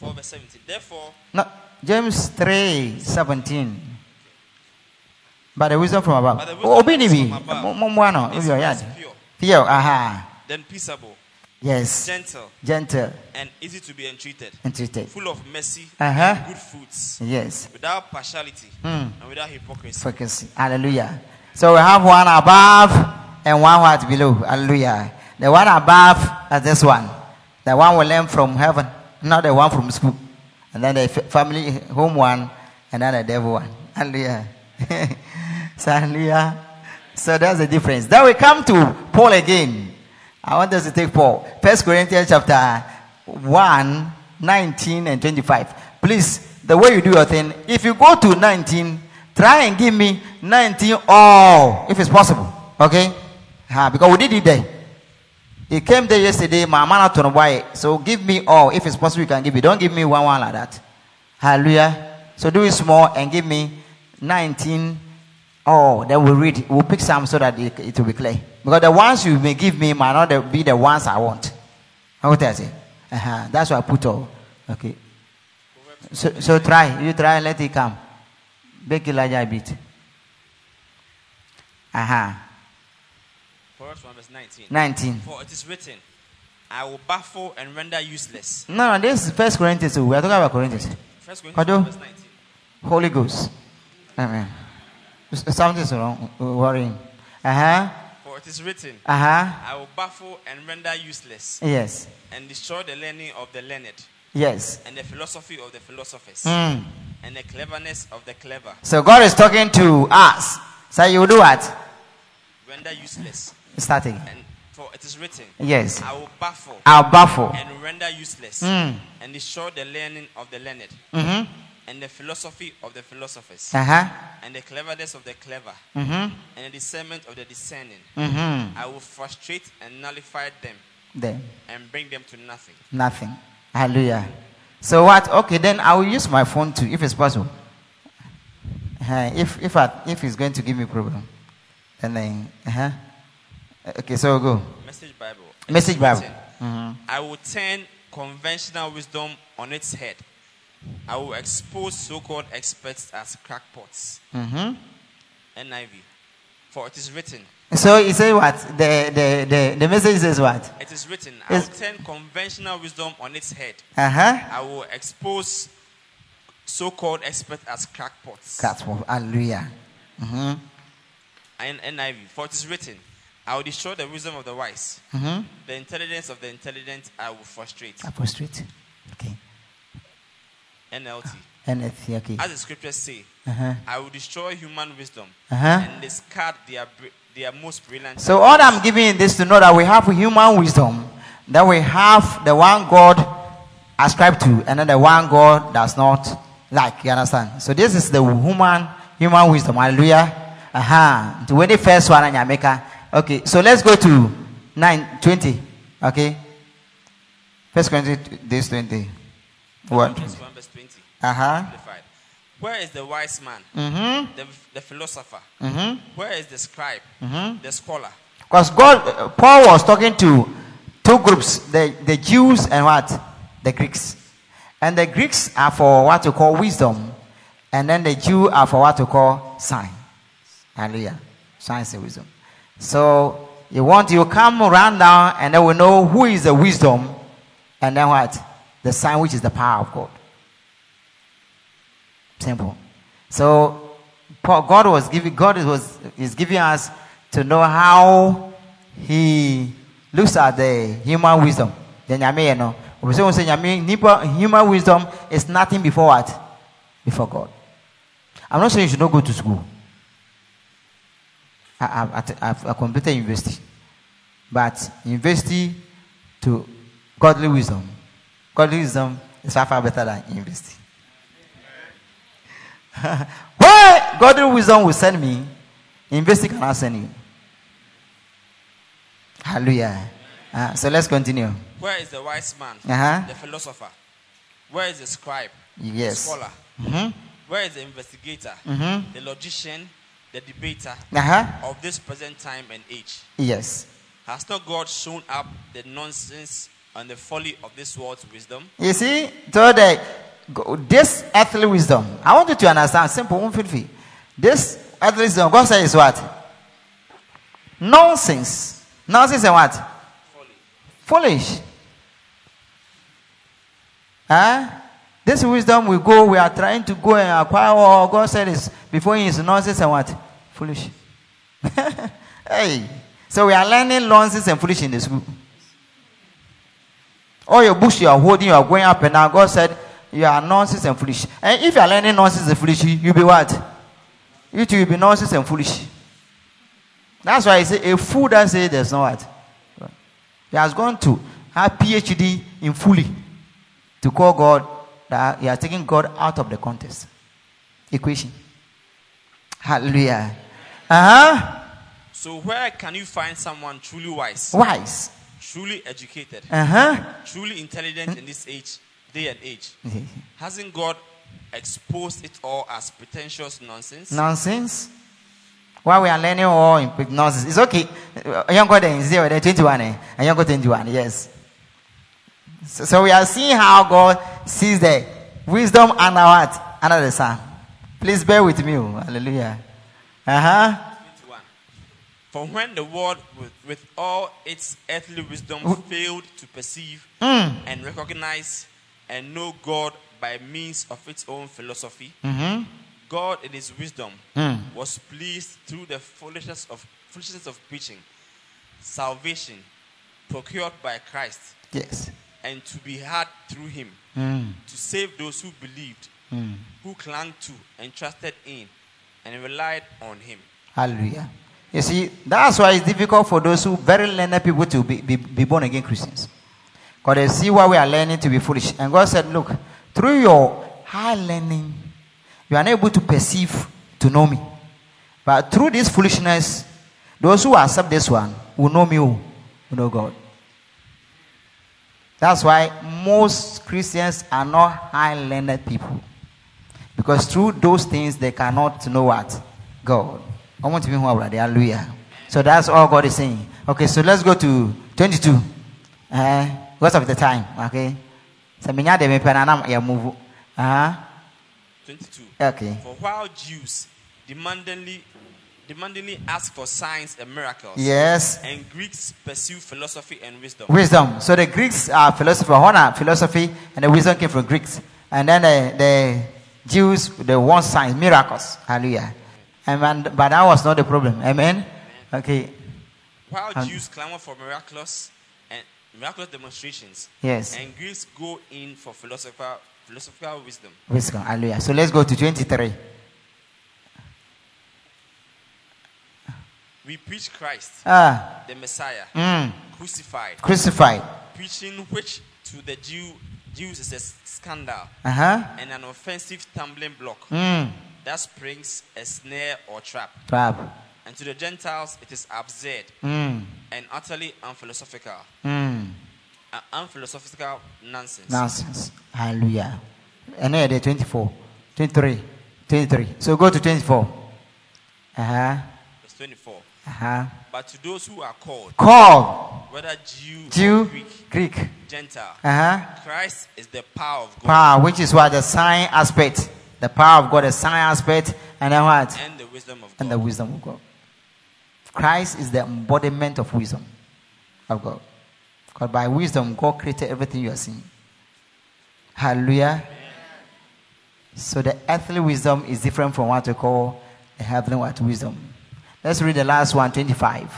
B: 4, verse 17. Therefore,
A: No, James 3 17. But the wisdom from above.
B: But the wisdom
A: Oh, Obi ni
B: is first pure,
A: aha.
B: then peaceable,
A: Yes.
B: gentle,
A: Gentle
B: and easy to be entreated,
A: and treated.
B: full of mercy
A: Uh-huh.
B: and good fruits,
A: Yes.
B: without partiality
A: Mm.
B: and without hypocrisy.
A: Focus. Hallelujah. So we have one above and one what below. Hallelujah. The one above is this one. The one we learn from heaven, not the one from school. And then the family home one, and then the devil one. Hallelujah. so, hallelujah. So that's the difference. Then we come to Paul again. I want us to take Paul. First Corinthians chapter 1, 19 and 25. Please, the way you do your thing, if you go to 19, try and give me 19 all, if it's possible. Okay? Because we did it there. He came there yesterday, my man to buy So give me all. If it's possible, you can give me. Don't give me one one like that. Hallelujah. So do it small and give me 19 all. Then we'll read. We'll pick some so that it, it will be clear. Because the ones you may give me might not be the ones I want. How would I say? Uh-huh. That's why I put all. Okay. So, so try. You try and let it come. Bake it larger a bit. Uh-huh.
B: Proverbs 1, verse 19.
A: 19.
B: For it is written, I will baffle and render useless.
A: No, no, this is First Corinthians. We are talking about Corinthians.
B: First Corinthians verse 19.
A: Holy Ghost. Amen. S- Something's wrong. uh, Worrying. Uh huh.
B: For it is written,
A: Uh huh.
B: I will baffle and render useless,
A: Yes.
B: and destroy the learning of the learned,
A: Yes.
B: and the philosophy of the philosophers,
A: Mm.
B: and the cleverness of the clever.
A: So God is talking to us. So you do what?
B: Render useless.
A: Starting.
B: And for it is written,
A: Yes.
B: I will baffle
A: I'll baffle.
B: and render useless,
A: Mm.
B: and destroy the learning of the learned,
A: Mm-hmm.
B: and the philosophy of the philosophers,
A: Uh huh.
B: and the cleverness of the clever,
A: Mm-hmm.
B: and the discernment of the discerning.
A: Mm-hmm.
B: I will frustrate and nullify them
A: Then
B: and bring them to nothing.
A: nothing. Hallelujah. So what? Okay, then I will use my phone too, if it's possible. Uh, if if I, if it's going to give me problem, then then uh huh. Okay, so go.
B: Message Bible.
A: Message Bible. Mm-hmm.
B: I will turn conventional wisdom on its head. I will expose so called experts as crackpots.
A: Mm-hmm.
B: NIV. For it is written,
A: So you say what? The the the, the message says what?
B: it is written, I will turn conventional wisdom on its head.
A: Uh huh.
B: I will expose so-called experts as crackpots.
A: What, hallelujah. Mm-hmm.
B: And NIV, for it is written, I will destroy the wisdom of the wise.
A: Mm-hmm.
B: The intelligence of the intelligent I will frustrate.
A: Frustrate, Okay.
B: NLT.
A: NFC, okay.
B: As the scriptures say,
A: Uh-huh.
B: I will destroy human wisdom
A: Uh-huh.
B: and discard their, their most brilliant.
A: So all I'm giving you this to know that we have human wisdom, that we have the one God ascribed to, and then the one God does not like. You understand? So this is the human human wisdom. Hallelujah. Uh-huh. To the first one in Jamaica. Okay, so let's go to 9 20. Okay. First Corinthians this 20. What?
B: Verse 20.
A: Uh-huh.
B: Where is the wise man,
A: Mm-hmm.
B: the, the philosopher?
A: Mm-hmm.
B: Where is the scribe,
A: Mm-hmm.
B: the scholar?
A: Because God, uh, Paul was talking to two groups, the, the Jews and what? The Greeks. And the Greeks are for what you call wisdom, and then the Jew are for what we call science. Hallelujah. Science and wisdom. So you want you come run down and then we know who is the wisdom, and then what? The sign which is the power of God. Simple. So God was giving God was is giving us to know how He looks at the human wisdom. The nyame you know. We say nyame human wisdom is nothing before what? Before God. I'm not saying you should not go to school. I, I, I, I've I completed university, but university to godly wisdom, godly wisdom is far far better than university. Where godly wisdom will send me, university cannot send you. Hallelujah. Uh, so let's continue.
B: Where is the wise man,
A: Uh-huh.
B: the philosopher? Where is the scribe, the
A: Yes.
B: scholar?
A: Mm-hmm.
B: Where is the investigator,
A: Mm-hmm.
B: the logician, the debater
A: Uh-huh.
B: of this present time and age?
A: Yes.
B: Has not God shown up the nonsense and the folly of this world's wisdom?
A: You see, so the, this earthly wisdom, I want you to understand, simple, one feel free. This earthly wisdom, God says is what? Nonsense. Nonsense and what? Folly. Foolish. Huh? This wisdom we go, we are trying to go and acquire all God said is before Him is nonsense and what? Foolish. hey. So we are learning nonsense and foolish in the school. All your books you are holding, you are going up and now God said you are nonsense and foolish. And if you are learning nonsense and foolish, you'll be what? You too will be nonsense and foolish. That's why I say a fool that say there's no what. He has gone to have PhD in fully to call God that he has taken God out of the context. Equation. Hallelujah. Uh-huh.
B: So, where can you find someone truly wise,
A: Wise.
B: truly educated,
A: Uh-huh.
B: truly intelligent in this age, day and age? Hasn't God exposed it all as pretentious nonsense?
A: Nonsense. While we are learning all in nonsense. It's okay. Young girl is there, they're 21. Eh? A young girl 21, yes. So, so we are seeing how God sees the wisdom under what? Under the sun. Please bear with me. oh. Hallelujah. Uh-huh.
B: For when the world, with, with all its earthly wisdom, failed to perceive
A: Mm.
B: and recognize and know God by means of its own philosophy,
A: Mm-hmm.
B: God, in His wisdom,
A: Mm.
B: was pleased through the foolishness of foolishness of preaching, salvation procured by Christ,
A: Yes.
B: And to be had through Him,
A: Mm.
B: to save those who believed,
A: Mm.
B: who clung to and trusted in, and relied on Him.
A: Hallelujah. You see, that's why it's difficult for those who very learned people to be, be, be born again Christians. Because they see why we are learning to be foolish. And God said, Look, through your high learning, you are not able to perceive to know me. But through this foolishness, those who accept this one will know me, who will know God. That's why most Christians are not high learned people. Because through those things, they cannot know what? God. I want to be more brother. Hallelujah. So that's all God is saying. Okay, so let's go to 22. Uh, because of the time. Okay. So, minya de me penana ya move. Uh-huh.
B: 22.
A: Okay.
B: For while Jews demandingly, demandingly ask for signs and miracles,
A: Yes.
B: and Greeks pursue philosophy and wisdom,
A: Wisdom. So the Greeks are philosopher, honor philosophy, and the wisdom came from Greeks. And then the, the Jews, they want signs, miracles. Hallelujah. Amen. But that was not the problem. Amen. Okay.
B: While
A: And-
B: Jews clamor for miraculous and miraculous demonstrations,
A: Yes.
B: and Greeks go in for philosophical philosophical wisdom.
A: Wisdom. Hallelujah. So let's go to 23.
B: We preach Christ,
A: Ah.
B: the Messiah,
A: Mm.
B: crucified,
A: Crucified.
B: preaching which to the Jew Jews is a scandal
A: Uh huh.
B: and an offensive stumbling block
A: Mm.
B: that springs a snare or trap.
A: Trap.
B: And to the Gentiles it is absurd
A: Mm.
B: and utterly unphilosophical.
A: Mm.
B: Uh, unphilosophical nonsense.
A: Nonsense. Hallelujah. And then there 24, 23, 23. So go to 24. Uh huh.
B: Verse 24.
A: Uh huh.
B: But to those who are called,
A: Call.
B: whether Jew,
A: Jew,
B: Greek,
A: Greek.
B: Gentile,
A: Uh huh.
B: Christ is the power of God
A: Power, which is what the sign aspect. The power of God, the sign aspect, and then what?
B: and the wisdom of God.
A: And the wisdom of God. Christ is the embodiment of wisdom of God. Because by wisdom, God created everything you are seeing. Hallelujah. So the earthly wisdom is different from what we call the heavenly what wisdom. Let's read the last one, 25.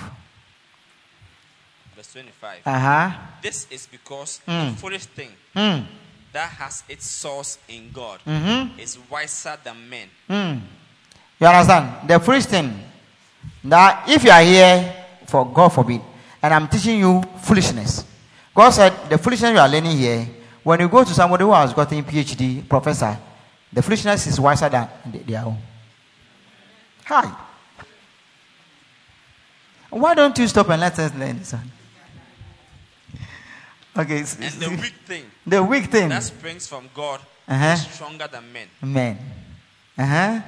B: Verse 25.
A: Uh huh.
B: This is because
A: Mm.
B: the foolish thing
A: Mm.
B: that has its source in God
A: Mm-hmm.
B: is wiser than men.
A: Mm. You understand? The foolish thing that if you are here for God forbid, and I'm teaching you foolishness, God said the foolishness you are learning here, when you go to somebody who has gotten a PhD, professor, the foolishness is wiser than their own. Hi. Why don't you stop and let us learn this one? Okay.
B: And the weak thing
A: the weak thing.
B: that springs from God
A: Uh-huh.
B: is stronger than men.
A: Men. Uh huh.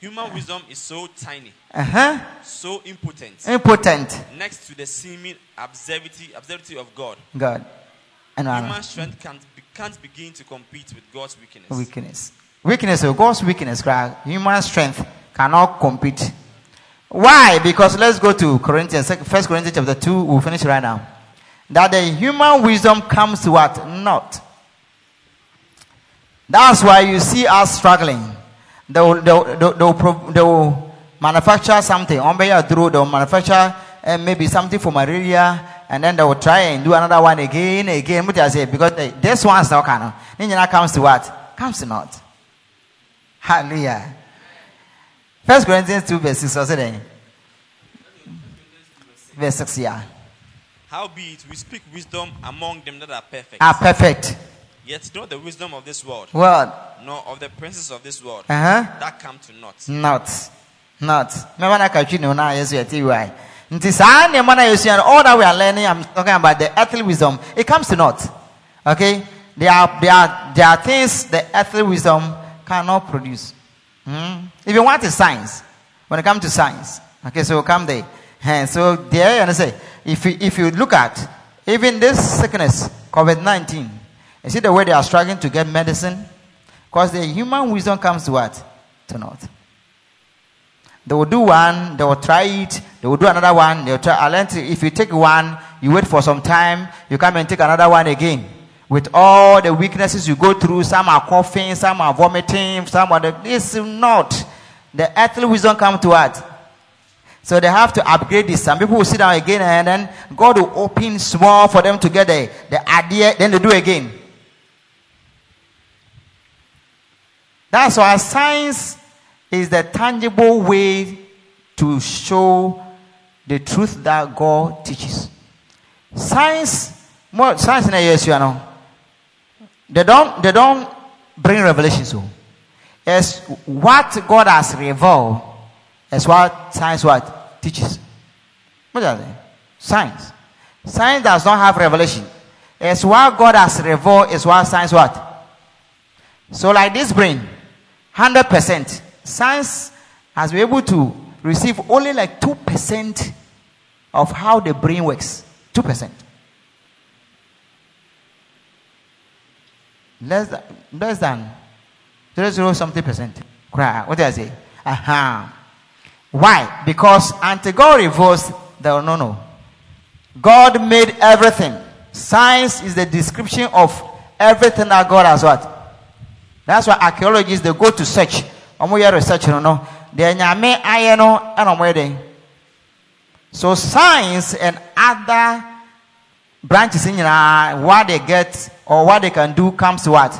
B: Human wisdom is so tiny,
A: Uh huh.
B: so impotent,
A: Impotent.
B: next to the seeming absurdity, absurdity of God.
A: God. And
B: Human strength can't, be, can't begin to compete with God's weakness.
A: weakness. Weakness, of God's weakness, human strength cannot compete. Why? Because let's go to Corinthians, First Corinthians chapter 2, we'll finish right now. That the human wisdom comes to what? Not. That's why you see us struggling. They will, they will, they will, they will, manufacture something. On Duro, they will manufacture uh, maybe something for malaria, and then they will try and do another one again, again. What I say? Because they, this one's not of. Then comes to what? Comes to not. Hallelujah. First Corinthians 2, verse 6. What's it then? Verse 6, yeah.
B: Howbeit, we speak wisdom among them that are perfect,
A: Are perfect.
B: yet not the wisdom of this world,
A: Well,
B: nor of the princes of this world,
A: uh huh.
B: that come to naught.
A: Not. Not. Remember that country no na yesu yeti why. Nti saa nneɛma na yesu and all that we are learning I'm talking about the earthly wisdom it comes to naught. Okay? There are there are there are things the earthly wisdom cannot produce. Hmm? If you want is science, when it comes to science, okay, so come there. And so there you say if you, if you look at even this sickness, COVID nineteen, you see the way they are struggling to get medicine, because the human wisdom comes to what? To naught. They will do one, they will try it, they will do another one, they will try. I learned if you take one, you wait for some time, you come and take another one again. With all the weaknesses you go through, some are coughing, some are vomiting, some are the, this is not. The earthly wisdom come to what? So they have to upgrade this. Some people will sit down again and then God will open small for them to get the, the idea, then they do again. That's why science is the tangible way to show the truth that God teaches. Science, more science in a yes, you know. They don't they don't bring revelation so. It's oh. what God has revealed is what science what teaches. What are they? Science. Science does not have revelation. It's what God has revealed is what science what? So like this brain, 100%. Science has been able to receive only like 2% of how the brain works. 2%. Less than, less than 0, something percent. Cry. What did I say? Aha. Why? Because until God reveals, the no, no. God made everything. Science is the description of everything that God has what? That's why archaeologists they go to search. Omo yɛ research no no. Deɛ nyame ayɛ no den. So science and other branches in nyinaa what they get or what they can do comes to what?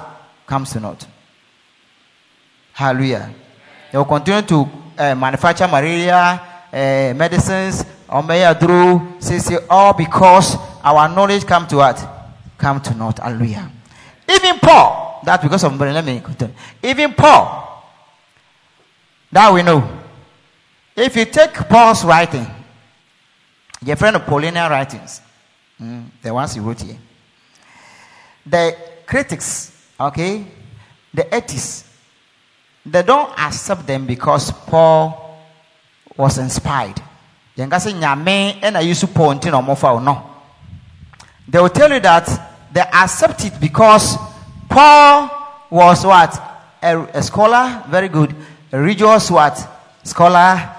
A: Comes to naught. Hallelujah. They will continue to uh, manufacture malaria, uh, medicines, through, say, say, all because our knowledge come to what? Come to naught. Hallelujah. Even Paul, that's because of, let me continue. Even Paul, that we know. If you take Paul's writing, your friend of Paulinian writings, mm, the ones he wrote here, the critics, okay, the atheists, they don't accept them because Paul was inspired. They will tell you that they accept it because Paul was what a, a scholar, very good, a religious what scholar.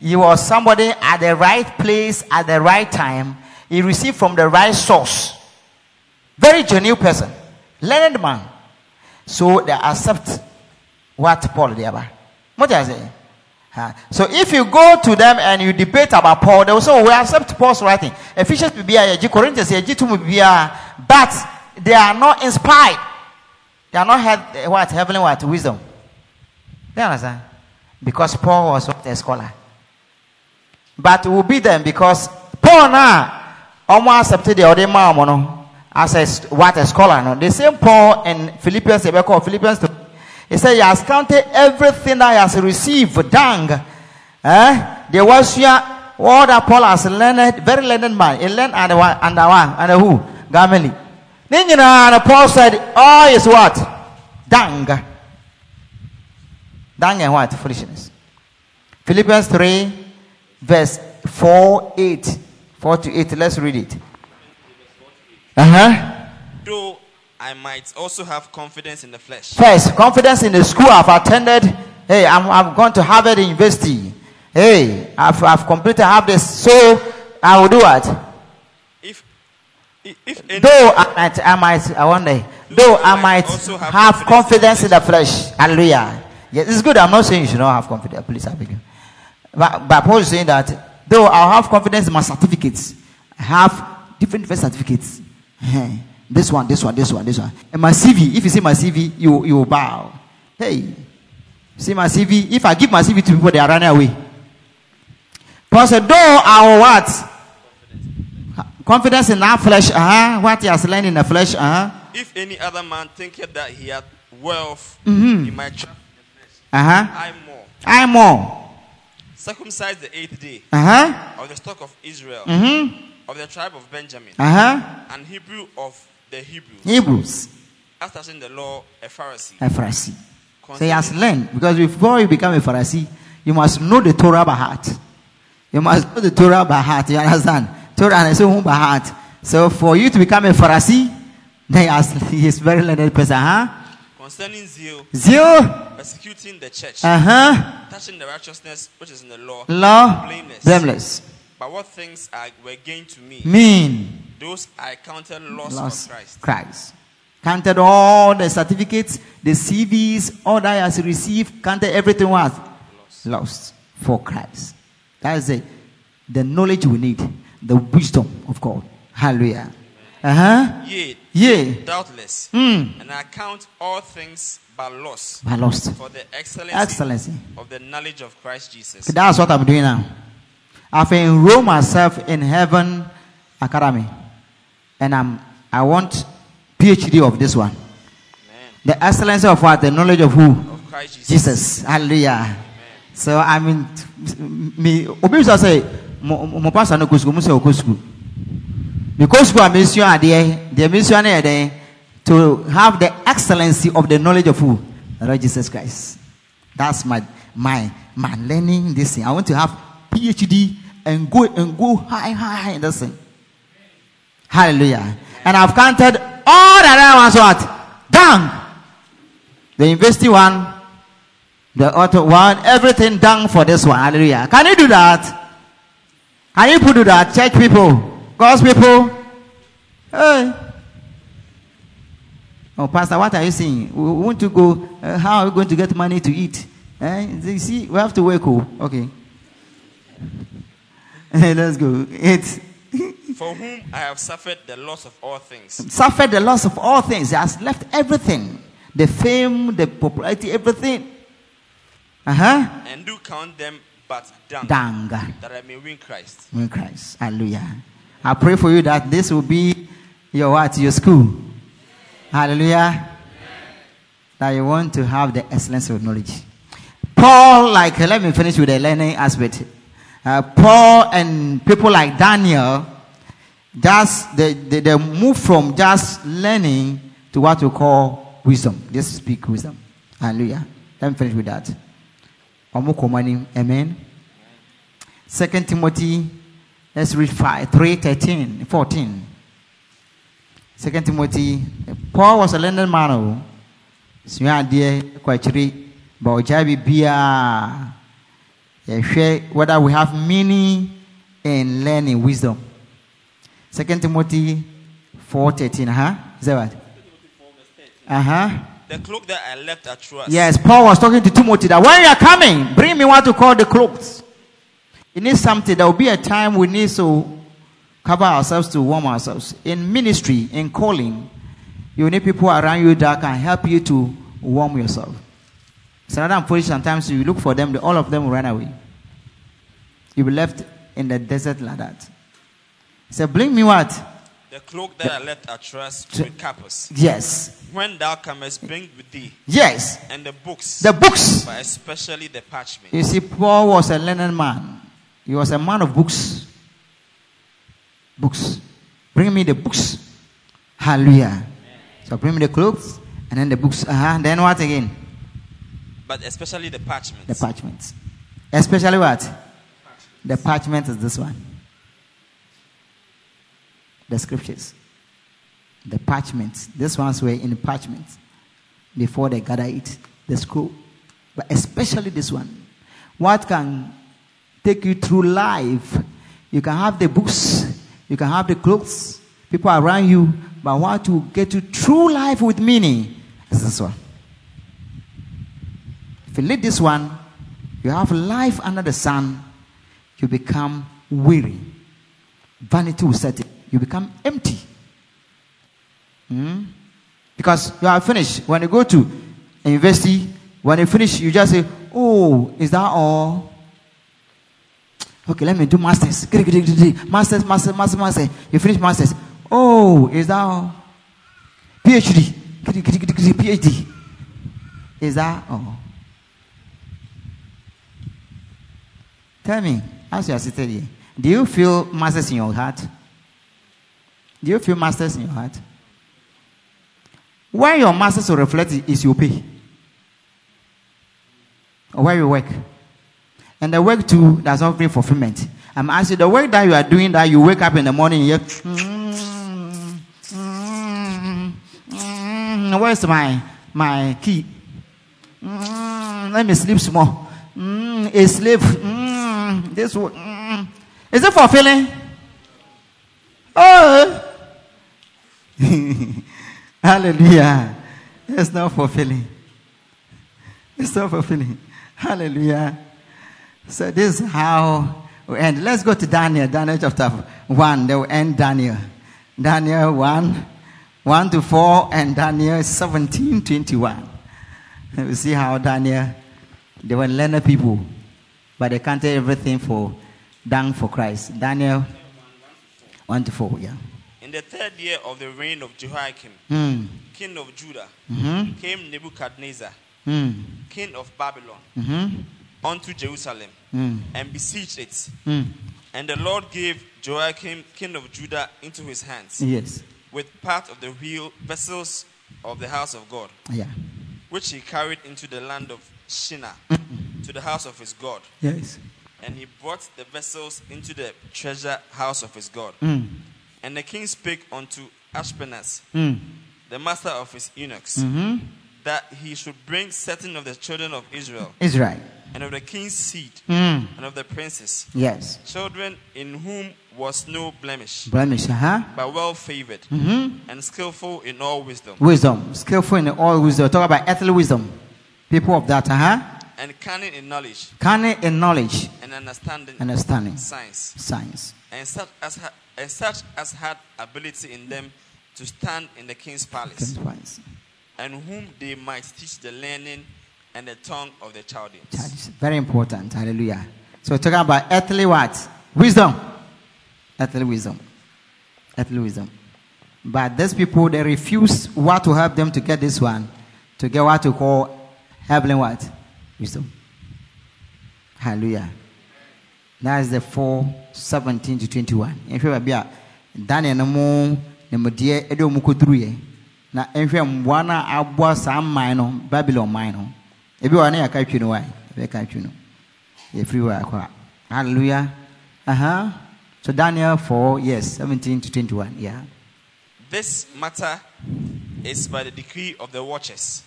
A: He was somebody at the right place at the right time. He received from the right source. Very genuine person, learned man. So they accept what Paul did about. What I say? So if you go to them and you debate about Paul, they will say, oh, we accept Paul's writing. Ephesians will be a Corinthians, but they are not inspired. They are not had eh, what heavenly what wisdom. You understand? Because Paul was a scholar. But it will be them because Paul now almost accepted the other man as a what a scholar. No? The same Paul in Philippians, they call Philippians he said he has counted everything that he has received, dang Eh? There was here all that Paul has learned, very learned man. He learned under one, under one, who? Gamaliel. Then you know, and Paul said, all is what? dang dang and what? Foolishness. Philippians 3, verse 4, 8. 4 to 8. Let's read it. Uh huh.
B: Though I might also have confidence in the flesh.
A: First, confidence in the school I've attended. Hey, I'm, I'm going to Harvard University. Hey, I've, I've completed half this. So I will do what?
B: If if, if any,
A: Though I might, I might, I wonder, though I might
B: also have
A: have
B: confidence
A: confidence in the flesh. Hallelujah. Yes, it's good. I'm not saying you should not have confidence. Please, I beg you. But, but Paul is saying that though I'll have confidence in my certificates, I have different, certificates. This one, this one, this one, this one. And my CV, if you see my CV, you, you will bow. Hey, see my CV. If I give my CV to people, they are running away. Paul said, though I will what? Confidence in our flesh, uh-huh. What he has learned in the flesh, uh-huh.
B: if any other man thinketh that he hath wealth, he might trust
A: Uh-huh.
B: I more.
A: I'm more.
B: Circumcised the eighth day
A: Uh-huh.
B: of the stock of Israel,
A: Mm-hmm.
B: of the tribe of Benjamin,
A: Uh-huh.
B: and Hebrew of the Hebrews,
A: Hebrews.
B: as touching the law, a Pharisee.
A: A Pharisee. So he has learned because before you become a Pharisee, you must know the Torah by heart. You must know the Torah by heart. You understand? Torah and so by heart. So for you to become a Pharisee, then he, has, he is very learned person. Huh?
B: Concerning zeal,
A: Zeal.
B: persecuting the church,
A: Uh huh.
B: touching the righteousness which is in the law,
A: Law.
B: Blameless.
A: Blameless.
B: but what things are, were gained to me,
A: Mean.
B: those I counted loss
A: Lost
B: for Christ.
A: Christ. Counted all the certificates, the CVs, all that he has received, counted everything was lost for Christ. That is it. The knowledge we need, the wisdom of God. Hallelujah. Uh huh.
B: Yea, doubtless,
A: Mm.
B: and I count all things but loss
A: I lost.
B: for the excellency,
A: Excellency.
B: of the knowledge of Christ Jesus.
A: That's what I'm doing now. I've enrolled myself in Heaven Academy, and I'm I want PhD of this one.
B: Amen.
A: The excellency of what? The knowledge of who?
B: Of Christ Jesus.
A: Jesus. Hallelujah. So I mean, me. Obi say mo pastor no go school. Mo say go school. Because we are mission adeɛ, the mission yɛ dɛ to have the excellency of the knowledge of who? The Lord Jesus Christ. That's my my my learning this thing. I want to have PhD and go and go high high high in this thing. Hallelujah. And I've counted all the other ones what? Done. The university one, the auto one, everything done for this one. Hallelujah. Can you do that? Can you do that? Church people, God's people. Hey. Oh, Pastor, what are you saying? We want to go. Uh, how are we going to get money to eat? Eh? You see, we have to work. Oh, okay. Let's go. Eight.
B: For whom I have suffered the loss of all things,
A: Suffered the loss of all things. He has left everything the fame, the popularity, everything. Uh huh.
B: and do count them but dung,
A: Dang.
B: that I may win Christ.
A: In Christ. Hallelujah. I pray for you that this will be your what? Your school. Hallelujah. That you want to have the excellence of knowledge. Paul, like, let me finish with the learning aspect. Uh, Paul and people like Daniel, just they, they, they move from just learning to what we call wisdom. Just speak wisdom. Hallelujah. Let me finish with that. Amen. Second Timothy, let's read 5, 3, 13, 14. Second Timothy, Paul was a learned man. Oh. Sua adeɛ kɔ akyiri, ba ɔgyaa biribiara. Yɛhwɛ whether we have meaning in learning wisdom. Second Timothy 4, 13. Uh-huh. Is that right? Uh-huh.
B: The cloak that I left at Troas,
A: Yes, Paul was talking to Timothy that when you are coming, bring me what to call the clothes. You need something. There will be a time we need to cover ourselves to warm ourselves. In ministry, in calling, you need people around you that can help you to warm yourself. It's another unfortunate sometimes you look for them, all of them will run away. You'll be left in the desert like that. So Bring me what?
B: the cloak that I left at Troas
A: Tr-
B: with Carpus.
A: Yes.
B: When thou comest, bring with thee,
A: Yes.
B: and the books,
A: The books.
B: but especially the parchment.
A: You see, Paul was a learned man. He was a man of books. Books. Bring me the books. Hallelujah. So bring me the clothes and then the books. Uh-huh. Then what again?
B: But especially the parchment.
A: The parchments. Especially what? The parchment is this one. The scriptures. The parchments. These ones were in the parchments before they gather it, the scroll. But especially this one. What can take you through life? You can have the books, you can have the clothes, people around you, but what to get you through life with meaning is this one. If you lead this one, you have life under the sun, you become weary. Vanity will set in. You become empty. Hmm? Because you are finished. When you go to university, when you finish, you just say, Oh, is that all? Okay, let me do masters. Masters, masters, masters, masters. You finish masters. Oh, is that all? PhD. PhD. Is that all? Tell me, as you are seated here, do you feel masters in your heart? Do you feel masters in your heart? Where your masters will reflect is your pay. Or where you work. And the work too does not bring fulfillment. I'm asking the work that you are doing that you wake up in the morning, you mm, mm, mm, where's my my key? Let me sleep small. Mm, a slave. Mm, this wo- mm. is it fulfilling? Oh, hallelujah! It's not fulfilling. It's not fulfilling. Hallelujah. So this is how we end. Let's go to Daniel, Daniel chapter 1. They will end Daniel. Daniel 1, 1 to 4, and Daniel 17, 21. We see how Daniel, they were learned people, but they counted everything for done for Christ. Daniel 1 to 4, yeah.
B: In the third year of the reign of Jehoiakim,
A: Hmm.
B: king of Judah,
A: Mm-hmm.
B: came Nebuchadnezzar,
A: Hmm.
B: king of Babylon,
A: Mm-hmm.
B: Unto Jerusalem
A: Hmm.
B: and besieged it.
A: Hmm.
B: And the Lord gave Joachim, king of Judah, into his hands,
A: Yes.
B: with part of the wheel vessels of the house of God,
A: Yeah.
B: which he carried into the land of Shinar, to the house of his God.
A: Yes.
B: And he brought the vessels into the treasure house of his God.
A: Hmm.
B: And the king spake unto Ashpenaz,
A: Hmm.
B: the master of his eunuchs,
A: Mm-hmm.
B: that he should bring certain of the children of Israel
A: Israel.
B: And of the king's seed,
A: Mm.
B: and of the princes,
A: Yes.
B: children in whom was no blemish,
A: Blemish, uh-huh.
B: but well favored,
A: Mm-hmm.
B: and skillful in all wisdom,
A: Wisdom. Skillful in all wisdom. Talk about earthly wisdom. People of that, uh-huh.
B: and cunning in knowledge,
A: Cunning in knowledge,
B: and understanding
A: understanding,
B: science,
A: science.
B: and such as ha- and such as had ability in them to stand in the king's palace,
A: Science.
B: and whom they might teach the learning and the tongue of the Chaldeans.
A: That is very important. Hallelujah. So we're talking about earthly what? Wisdom. Earthly wisdom. Earthly wisdom. But these people they refuse what to help them to get this one, to get what to call heavenly what? Wisdom. Hallelujah. That is the 4 17 to 21. In fact, be a Daniel no ne mo de de mo kodruye. Na nhwɛ mboa no a aboa saa man no Babylon man no. Ebi wɔ ne yɛka twi no wa. Ebi ka twi no. Yɛfiri hɔ akɔ a. Hallelujah. Uh-huh. So Daniel 4, yes, 17 to 21. Yeah.
B: This matter is by the decree of the watchers.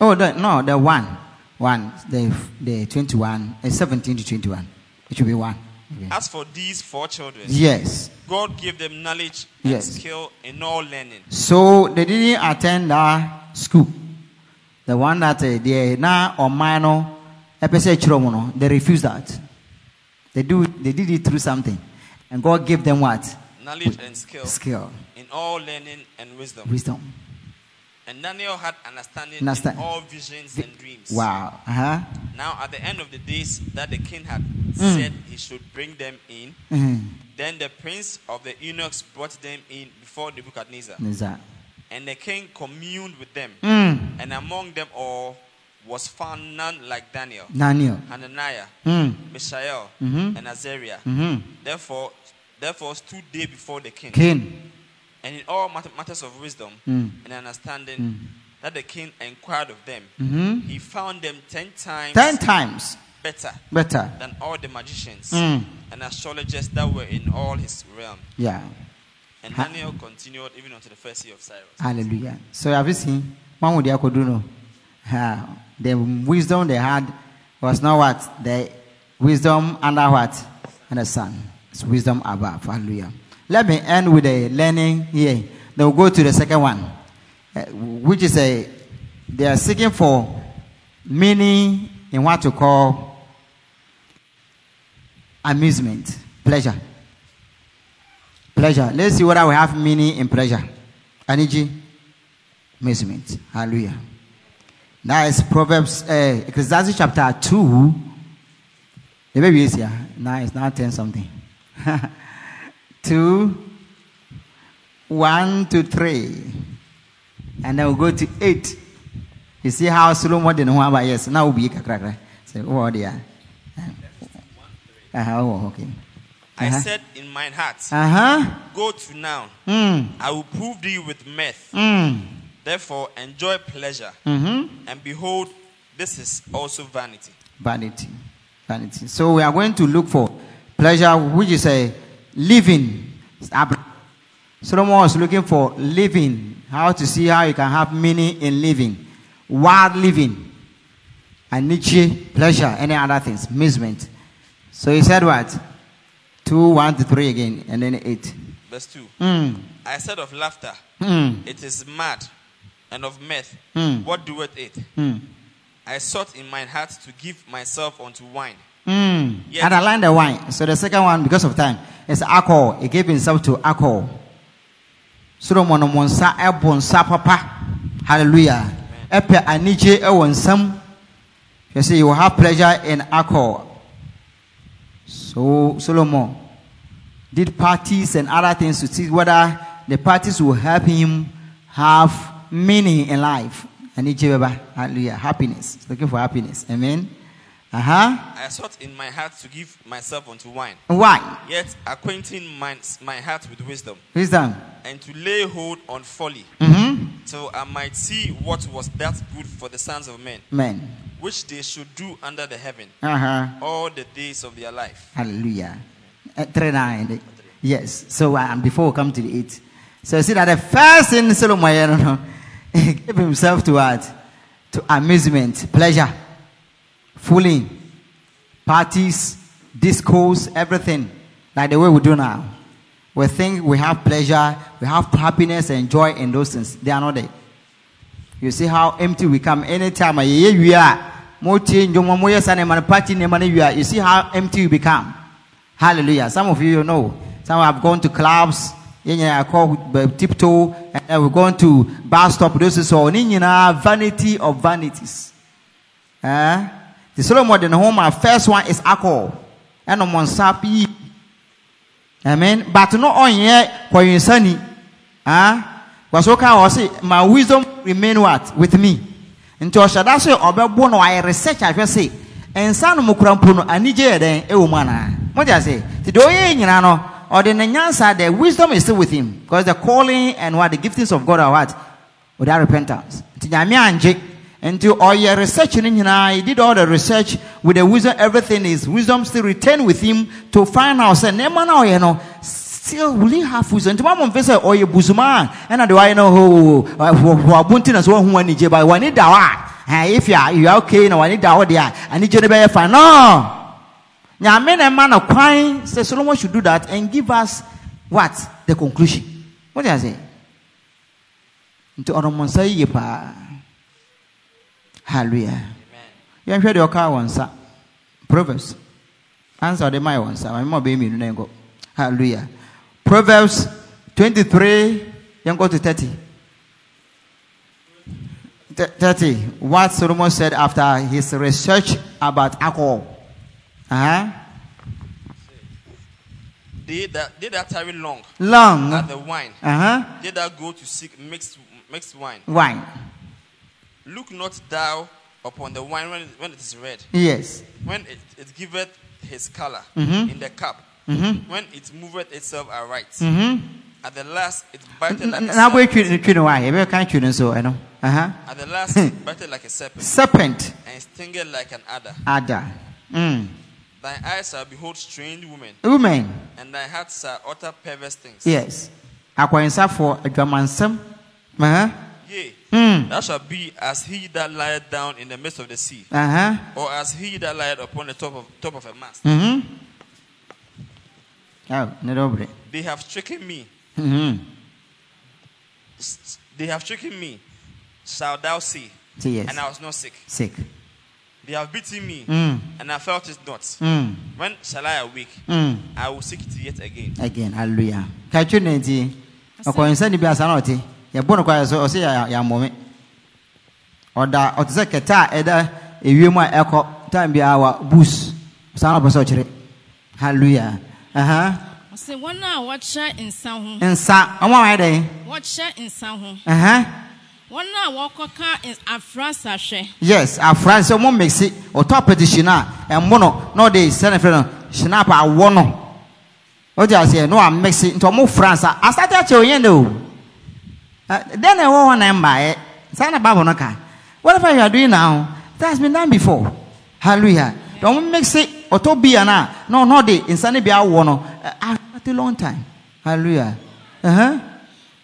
A: Oh, the, no, the one. One. The, the 21, uh, 17 to 21. It should be one. Okay.
B: As for these four children,
A: Yes.
B: God gave them knowledge and
A: Yes.
B: skill in all learning.
A: So they didn't attend that school. The one that uh, they now or minor, they refuse that. They do. They did it through something, and God gave them what
B: Knowledge and skill
A: skill,
B: in all learning and wisdom.
A: wisdom.
B: And Daniel had understanding
A: Understand.
B: in all visions and dreams.
A: Wow. Uh huh.
B: Now, at the end of the days that the king had
A: Mm.
B: said he should bring them in,
A: Mm-hmm.
B: then the prince of the eunuchs brought them in before Nebuchadnezzar. And the king communed with them.
A: Mm.
B: And among them all was found none like Daniel,
A: Daniel.
B: Hananiah,
A: Mm.
B: Mishael,
A: Mhm.
B: and Azariah.
A: Mm-hmm.
B: Therefore, therefore stood they before the king.
A: Cain.
B: And in all matters of wisdom
A: Mm.
B: and understanding
A: Mm.
B: that the king inquired of them,
A: Mm-hmm.
B: he found them ten times
A: Ten times
B: better
A: better.
B: than all the magicians
A: Mm.
B: and astrologers that were in all his realm.
A: Yeah.
B: And
A: Ha-
B: Daniel continued even unto the first year of Cyrus.
A: Hallelujah. So have you seen? One would do no. The wisdom they had was not what the wisdom under what and the sun. It's wisdom above. Hallelujah. Let me end with a learning here. Then we'll go to the second one, uh, which is a they are seeking for meaning in what to call amusement, pleasure. Pleasure. Let's see whether we have meaning in pleasure. Energy, amusement. Hallelujah. That is Proverbs, uh, Ecclesiastes chapter 2. The baby is here. Now it's now 10 something. 2, 1 to 3. And then we'll go to 8. You see how Solomon didn't know about yes. Now we'll be kakra. So, oh, dear. Uh-huh, oh, okay.
B: I
A: Uh-huh.
B: said in mine heart,
A: Uh huh.
B: Go to now,
A: Mm.
B: I will prove thee with mirth.
A: Mm.
B: Therefore, enjoy pleasure,
A: Mm-hmm.
B: and behold, this is also vanity.
A: Vanity. Vanity. So we are going to look for pleasure, which is a living. Solomon was looking for living, how to see how you can have meaning in living, wild living, and Nietzsche, pleasure, any other things, amusement. So he said what? Two, one to three again, and then eight.
B: Verse 2
A: Mm.
B: I said of laughter,
A: Mm.
B: it is mad, and of mirth,
A: Mm.
B: what doeth it?
A: Mm.
B: I sought in mine heart to give myself unto wine.
A: Mm.
B: Yes.
A: And I like the wine. So the second one, because of time, is alcohol. He gave himself to alcohol. Solomon monsa ɛbɔ nsa papa. Hallelujah. Ɛpɛ anigye ɛwɔ nsam. You see, you will have pleasure in alcohol. So Solomon did parties and other things to see whether the parties will help him have meaning in life. Bɛba. Hallelujah. Happiness. He's looking for happiness. Amen. Uh huh.
B: I sought in my heart to give myself unto wine,
A: Why?
B: yet acquainting my, my heart with wisdom,
A: Wisdom.
B: and to lay hold on folly,
A: Mm-hmm.
B: till I might see what was that good for the sons of men,
A: Men.
B: Which they should do under the heaven
A: Uh-huh.
B: all the days of their life.
A: Hallelujah. Uh, three nine. Yes. So uh, before we come to the eight. So you see that the first thing Solomon you know, he gave himself to what? To amusement, pleasure, fooling. parties, discos, everything, like the way we do now. We think we have pleasure, we have happiness and joy in those things. They are not there. You see how empty we come anytime. We party we. You see how empty you become. Hallelujah. Some of you you know. Some have gone to clubs. I call tiptoe, and we're going to bar stop. This is all. Nyinaa vanity of vanities. Eh? The Solomon in home, our first one is alcohol. And on one sapi. Amen. But no you sunny. Ah? Okay, I say, my wisdom remain what? With me. Nti ɔhyɛda so ɔbɛbɔ no ayɛ research ahwɛ se nsa no mu kura mpo no anigye yɛ dɛn? Ɛwɔ mu anaa? Mogya se nti deɛ ɔyɛ nyinaa no ɔde ne nyansa the wisdom is still with him because the calling and what the giftings of God are what? Without repentance. Nti nyame angye. Nti ɔyɛ research no nyinaa he did all the research with the wisdom everything is wisdom still retained with him to find out sɛ nneɛma na ɔyɛ no still will he have wisdom nti mamu mfe sɛ ɔyɛ busuma a ɛna de wayɛ no ho wɔabo nti na sɛ wahu anigye ba w'ani da hɔ a eh, if you are, you are okay na w'ani da hɔ deɛ a anigye no bɛyɛ fine no nyame na ɛma no kwan sɛ solomon should do that and give us what the conclusion what did i say nti ɔno nsa yie paa hallelujah yɛnhwɛ deɛ ɔkaa wɔ nsa proverbs answer ɔde ma yɛ wɔ nsa mama ɔbɛyɛ mmienu na yɛnkɔ hallelujah proverbs 23 yɛnkɔ to 30 Th- 30 what solomon said after his research about alcohol uh-huh.
B: They that, they that tarry long
A: long
B: at the wine,
A: uh-huh.
B: they that go to seek mixed, mixed wine.
A: wine
B: Look not thou upon the wine when it, when it is red,
A: yes
B: when it, it giveth his color
A: Mhm.
B: in the cup,
A: Mhm.
B: when it moveth itself aright.
A: mm-hmm.
B: At the last, it biteth like a serpent.
A: wobɛtwi twi no wa yɛbɛka twi no nso ɛno uh-huh.
B: At the last, it biteth like a serpent,
A: serpent
B: and stingeth like an adder.
A: Adder. mm.
B: Thine eyes shall behold strange women,
A: women
B: and thy heart shall utter perverse things.
A: yes akwansafoɔ adwamansɛm uh-huh.
B: Yea,
A: mm.
B: thou shalt be as he that lieth down in the midst of the sea,
A: uh-huh.
B: or as he that lieth upon the top of, top of a mast.
A: mm-hmm. Oh, ne
B: They have stricken me,
A: mm-hmm.
B: they have stricken me, shalt thou see,
A: so yes
B: and I was not sick.
A: sick
B: They have beaten me,
A: mm.
B: and I felt it not.
A: Mm.
B: When shall I awake?
A: Mm.
B: I will seek it yet again.
A: again hallelujah ka twi no nti ɔkɔnsa ne bi asa na ɔte yɛbɔ no kwa so ɔsɛ yɛ yɛammɔme ɔda ɔte sɛ kɛtɛ a ɛda ewiem a ɛkɔ time biara wa bus saa na ɔpɛ hallelujah uh-huh.
C: ɔsɛ wɔn a wɔkyɛ nsa ho
A: nsa ɔmo a wɔayɛ dɛn
C: wɔkyɛ nsa ho
A: uh-huh.
C: wɔn a wɔkɔka n- afra sahwɛ
A: yes afra sɛ ɔmo mixi ɔtɔ apɛti a ɛmo no na ɔde sɛne fɛ no shinap awɔ no ɔde aseɛ na wamixi nti ɔmo fra nsa asate akyɛ onyɛ ne o Uh, then I want one mbaeɛ saa na bible no ka whatever you are doing now? That has been done before. Hallelujah. Ɔmo mixi ɔtɔ bia na na ɔno ɔde nsa ne bi awɔ no. Uh, after a long time. Hallelujah. Uh-huh.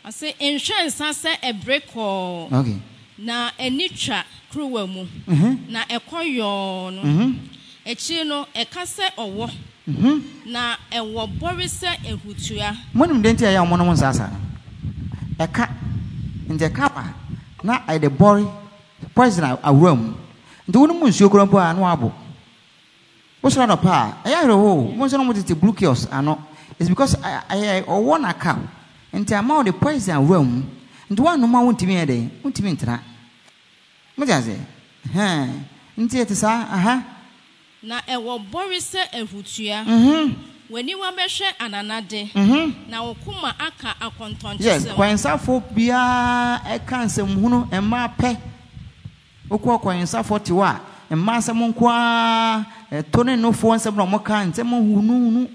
C: ɔsɛ nhwɛ nsa sɛ ɛbere kɔɔ na ani twa kuruwa mu na ɛkɔ yɔɔ no akyiri no ɛka sɛ ɔwɔ na ɛwɔ bɔre sɛ ehutua
A: monim de nti a ɛyɛ ɔmo nom nsa saa no ɛka nti ɛka ba na ɛde bɔre poison a- awura mu nti wonom nsuo kora mpo a na wabɔ wosoro anɔpa a ɛyɛ awerɛho mo nso no motete blue kios ano? It's because ɛ- ɛyɛ ɔwɔ na ka nti ama wode poison awura mu nti woanom a wontumi yɛ dɛn wontumi ntena mogye ase Hɛn. nti ɛte saa aha.
C: Na ɛwɔ bɔre sɛ ehutua
A: Mhm.
C: w'aniwa bɛhwɛ ananade.
A: Mhm.
C: na wo kuma aka
A: yes
C: akɔntɔnkyesɛm
A: kwansafo biara ɛka nsɛmhunu mmaa pɛ wokɔ kwansafo te hɔ a mmaa nsɛm nko ɛto ne nofoɔ nsɛm na ɔmoka nsɛm hunuhunu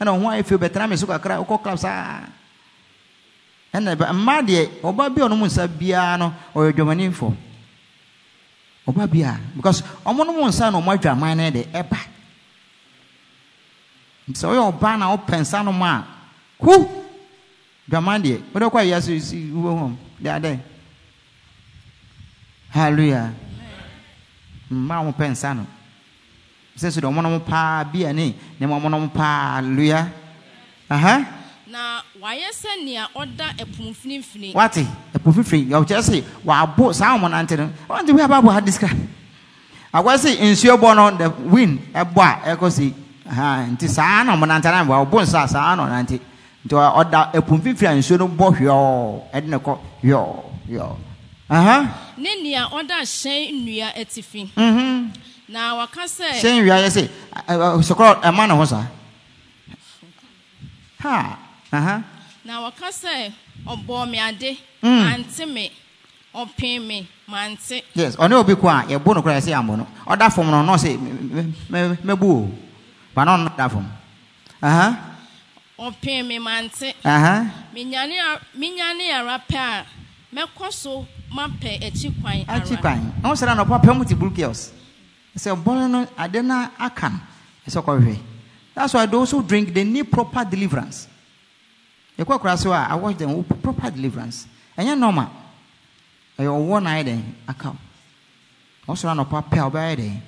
A: ɛna ɔho ayɛ fio bɛtena me so kakra wokɔ club saa. Ɛna mmaa deɛ ɔba bi a ɔnom nsa biara no ɔyɛ dwamanifo ɔba bi a because ɔmo nom nsa na ɔmo adwaman no de ɛba. Sɛ ɔyɛ ɔbaa na wopɛ nsa nom a hu dwaman deɛ wode kɔ ayia so si wobɛhu de adɛ halleluya mma mo pɛ nsa no. Sɛ so deɛ ɔmonom paa bia ne nneɛma ɔmonom paa hallelujah aha.
C: Na wayɛ sɛ nea ɔda ɛpo mfinimfini
A: wate ɛpo fifiri ɔkyerɛ sɛ wabo saa ɔmo nante no. Ɔnte wi ababɔ ha diska. Akɔ sɛ nsuo bɔ no the wind ɛbɔ a ɛkɔ si. Aha nti saa na ɔmo nante na ɔbo nsa saa na ɔnante nti ɔda ɛpo fifiri a nsuo no bɔ hwɛɔ ɛde ne kɔ hwɛɔ hwɛɔ aha
C: ne nea ɔda hyɛn nnua atifi
A: mhm
C: na waka sɛ
A: hyɛn wia yɛ sɛ sɔkɔrɔ ɛma ne ho saa. Ha aha.
C: Na waka sɛ ɔbɔɔ me ade
A: Mm.
C: ante me ɔpee me mante.
A: Yes ɔne obi ko a yɛbo no koraa yɛsɛ yɛambɔ no. Ɔda fam no na ɔsɛ "Me- me- me- mɛbu o. Ba na ɔno da fam. Aha.
C: Ɔpee me mante.
A: Aha.
C: Menyane ara pɛ a mɛkɔ so mapɛ akyi kwan
A: akyi
C: ara
A: kwan. Na wosɛ na nɔpa pɛ mu te chaos sɛ bɔno no ade no aka no ɛsɛ kɔhwɛ that's why those who drink they need proper deliverance. Yɛkɔ kora so i watch them proper deliverance. Ɛnyɛ normal. Ɛyɛ ɔwɔ na ayɛ dɛn? Aka wo. Wosɛ na nɔpa pɛ a wobɛyɛ dɛn?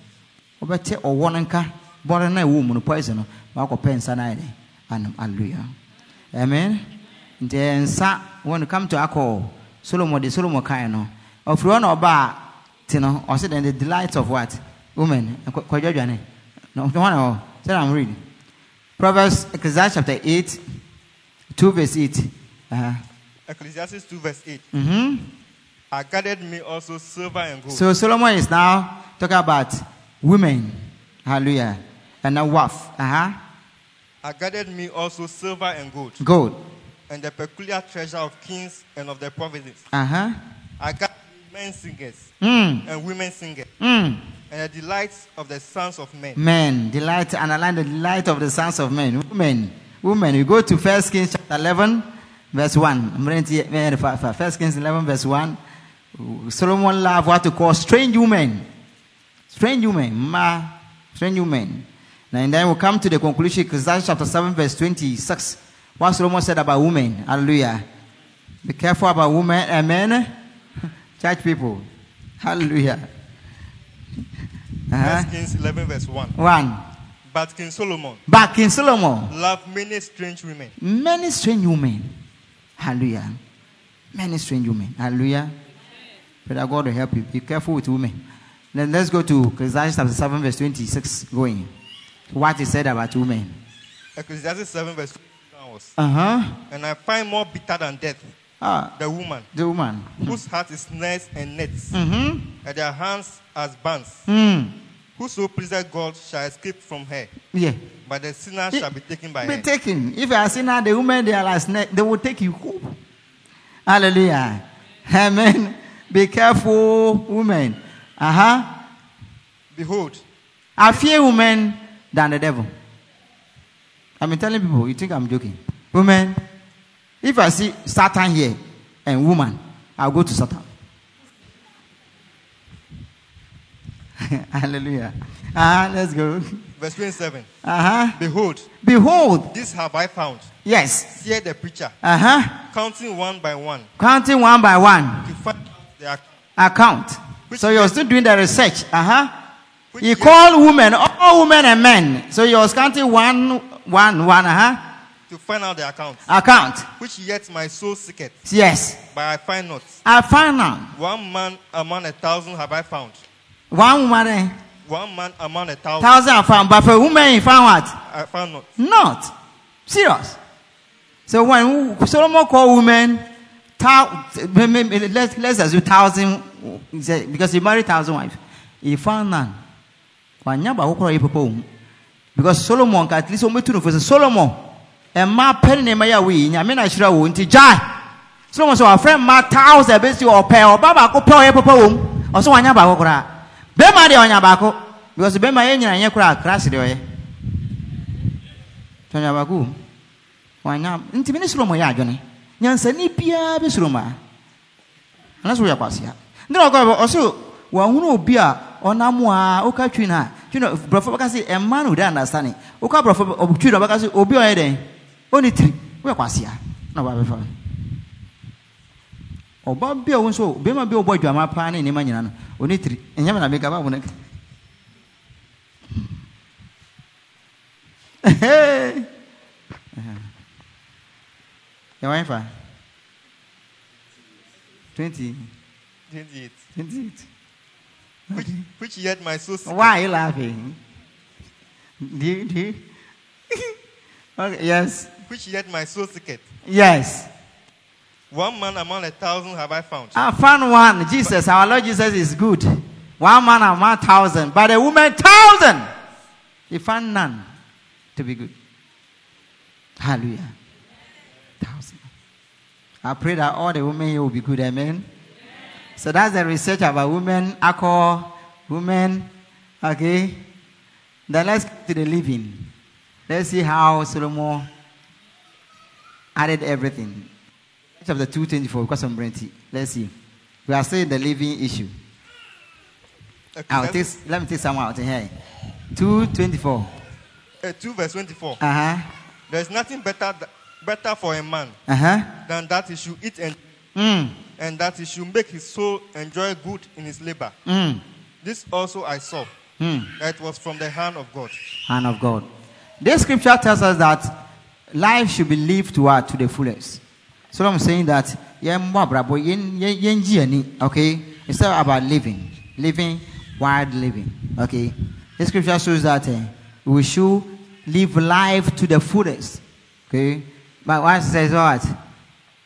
A: Wobɛte ɔwɔ no nka bɔno no a ɛwɔ mu no poison no wakɔpɛ nsa no ayɛ dɛn? Anum hallelujah. Amen. Nti nsa when it come to alcohol solomon de solomon kan no ɔfiri hɔ na ɔbaa te no ɔsɛ then the delight of what women Kɔ- kɔdwa dwane na ɔhɔ na hɔ sɛ i'm reading proverbs ecclesiastes chapter 8 2 verse 8 uh-huh.
D: Ecclesiastes 2, verse 8.
A: mm-hmm.
D: I gathered me also silver and gold.
A: so solomon is now talking about women hallelujah and now wealth uh-huh.
D: I gathered me also silver and gold,
A: gold
D: and the peculiar treasure of kings and of their provinces.
A: uh-huh.
D: I gathered men singers
A: mm.
D: and women singers,
A: Mm.
D: and the delights of the sons of men.
A: Men, delight, and underline the delight of the sons of men. Women, women. We go to First Kings chapter 11, verse 1. I'm reading to First Kings 11, verse 1. Solomon loved what to call strange women. Strange women. Ma, strange women. And then we'll come to the conclusion, Ecclesiastes chapter 7, verse 26. What Solomon said about women. Hallelujah. Be careful about women. Amen. Church people. Hallelujah. Uh-huh.
D: Kings 11, verse 1.
A: One.
D: But King Solomon
A: Back in Solomon,
D: loved many strange women.
A: many strange women. Hallelujah. Many strange women. Hallelujah. Pray that God will help you. Be careful with women. Then let's go to Ecclesiastes chapter 7, verse 26. Going. What is said about women.
D: Ecclesiastes 7, verse 2.
A: Uh huh.
D: And I find more bitter than death
A: Ah,
D: the woman,
A: the woman.
D: whose heart is snares and nets,
A: Mm hmm.
D: and their hands as bands.
A: Mm.
D: Whoso pleaseth God shall escape from her,
A: Yeah.
D: but the sinner
A: It-
D: shall be taken by
A: Be
D: her.
A: taken. If you are seen now, the woman they are like snake, they will take you. Hallelujah. Amen. Be careful, woman. Uh huh.
D: Behold,
A: I fear women than the devil. I've been telling people, you think I'm joking? Women, if I see Satan here and woman, I'll go to Satan. Hallelujah. Uh-huh, let's go.
D: verse 27.
A: Uh-huh.
D: Behold,
A: Behold,
D: this have I found.
A: yes.
D: Hear the preacher,
A: Uh-huh.
D: counting one by one,
A: Counting one by one.
D: to find their
A: Account.
D: Which
A: So you're still doing the research. Uh-huh. He called women, all women and men. So you're counting one, one, one, uh-huh.
D: to find out the account,
A: Account.
D: which yet my soul seeketh,
A: Yes.
D: but I find not.
A: I find out.
D: One man among a thousand have I found.
A: One woman, eh,
D: One man among a thousand
A: thousand I found, but for a woman, he found what?
D: I found not.
A: Not. Serious. So when Solomon called women, let's, let's assume thousand, because he married thousand wives. He found none. Wanya ba kokoro yipopo. Because Solomon ka at least ometu no for Solomon. E ma pere ne ma ya we nyame na hira wo nti jai. Solomon so our friend ma thousand be si o pe o baba ko pe o yipopo um. O so wanya ba kokoro. Be ma de onya ba ko. Because be ma ye nyina nye kura crash de oye. Tonya ba ku. Wanya nti me ne Solomon ya adwene. Nyansani bia be Solomon. Ana so ya kwasia. Ndina ko o so wahunu obi a ɔnam a woka twi no a twi no borɔfo bɛka se ɛma no wode understanding woka borɔfo twi no bɛka se obi a ɔyɛ dɛn ɔne tiri woyɛ kwasea na wɔabɛfa ɔba bi a wo nso bɛrima bi a wɔbɔ adwama paa ne nneɛma nyina no ɔne tiri ɛnyɛ me na meka ba wo no Hey. Uh-huh. Your wife? ah? 20.
D: 28.
A: 28.
D: Which, which yet my soul seeketh.
A: Why are you laughing? Do you, do you? okay, yes.
D: Which yet my soul seeketh.
A: Yes.
D: One man among a thousand have I found.
A: I found one. Jesus, our Lord Jesus is good. One man among a thousand, but a woman thousand. He found none to be good. Hallelujah. Thousand. I pray that all the women here will be good. Amen. So that's the research about women, alcohol, women. Okay. Then let's get to the living. Let's see how Solomon added everything. Chapter 224, because I'm Brenty. Let's see. We are still the living issue.
D: Okay,
A: I'll take, let me take some out here. 224.
D: uh, 2 verse 24.
A: Uh huh.
D: There is nothing better, th- better for a man
A: Uh huh.
D: than that he should eat and,
A: Mm.
D: And that he should make his soul enjoy good in his labor.
A: Mm.
D: This also I saw,
A: Mm.
D: that it was from the hand of God.
A: Hand of God. This scripture tells us that life should be lived to what? To the fullest. So I'm saying that, okay? It's not about living. Living, wild living, okay? This scripture shows that eh, we should live life to the fullest, okay? But one says what?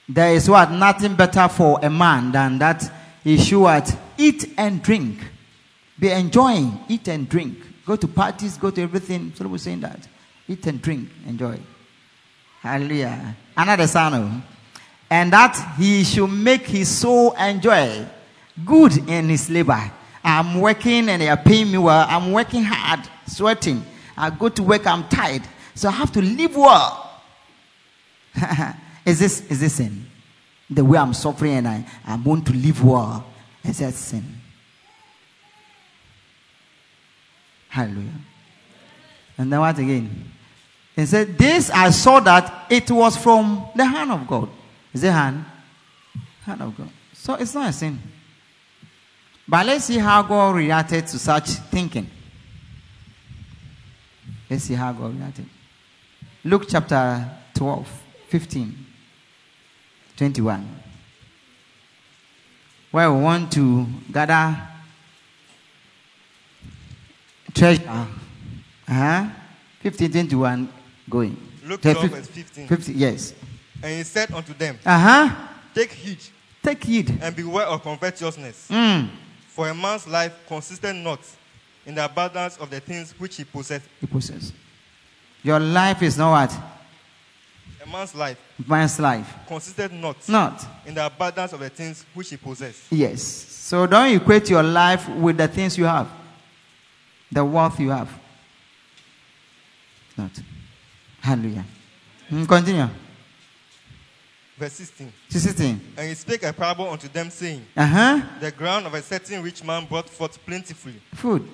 A: There is what? Nothing better for a man than that he should what? Eat and drink. Be enjoying, eat and drink. Go to parties, go to everything. So we're saying that. Eat and drink, enjoy. Hallelujah. Another son. oh. And that he should make his soul enjoy good in his labor. I'm working and they are paying me well. I'm working hard, sweating. I go to work, I'm tired. So I have to live well. is this is this sin? The way I'm suffering and I, I want to live well. Is that sin? Hallelujah. And then what again? He said, This I saw that it was from the hand of God. Is it hand? Hand of God. So it's not a sin. But let's see how God reacted to such thinking. Let's see how God reacted. Luke chapter 12, 15, 21. Where we want to gather treasure. Uh-huh. 15, 21, going.
D: Luke
A: Okay,
D: 12
A: fif-
D: verse 15.
A: 50, yes.
D: And he said unto them,
A: Uh-huh.
D: Take heed
A: Take heed.
D: and beware of covetousness.
A: Mm.
D: For a man's life consisted not in the abundance of the things which he possessed.
A: He possess. Your life is not what?
D: A man's life
A: Man's life.
D: consisted not
A: Not.
D: in the abundance of the things which he possessed.
A: Yes. So don't equate your life with the things you have, the wealth you have. Not. Hallelujah. Mm, continue.
D: Verse 16.
A: 16.
D: And he spake a parable unto them, saying,
A: Uh huh.
D: The ground of a certain rich man brought forth plentifully.
A: Food.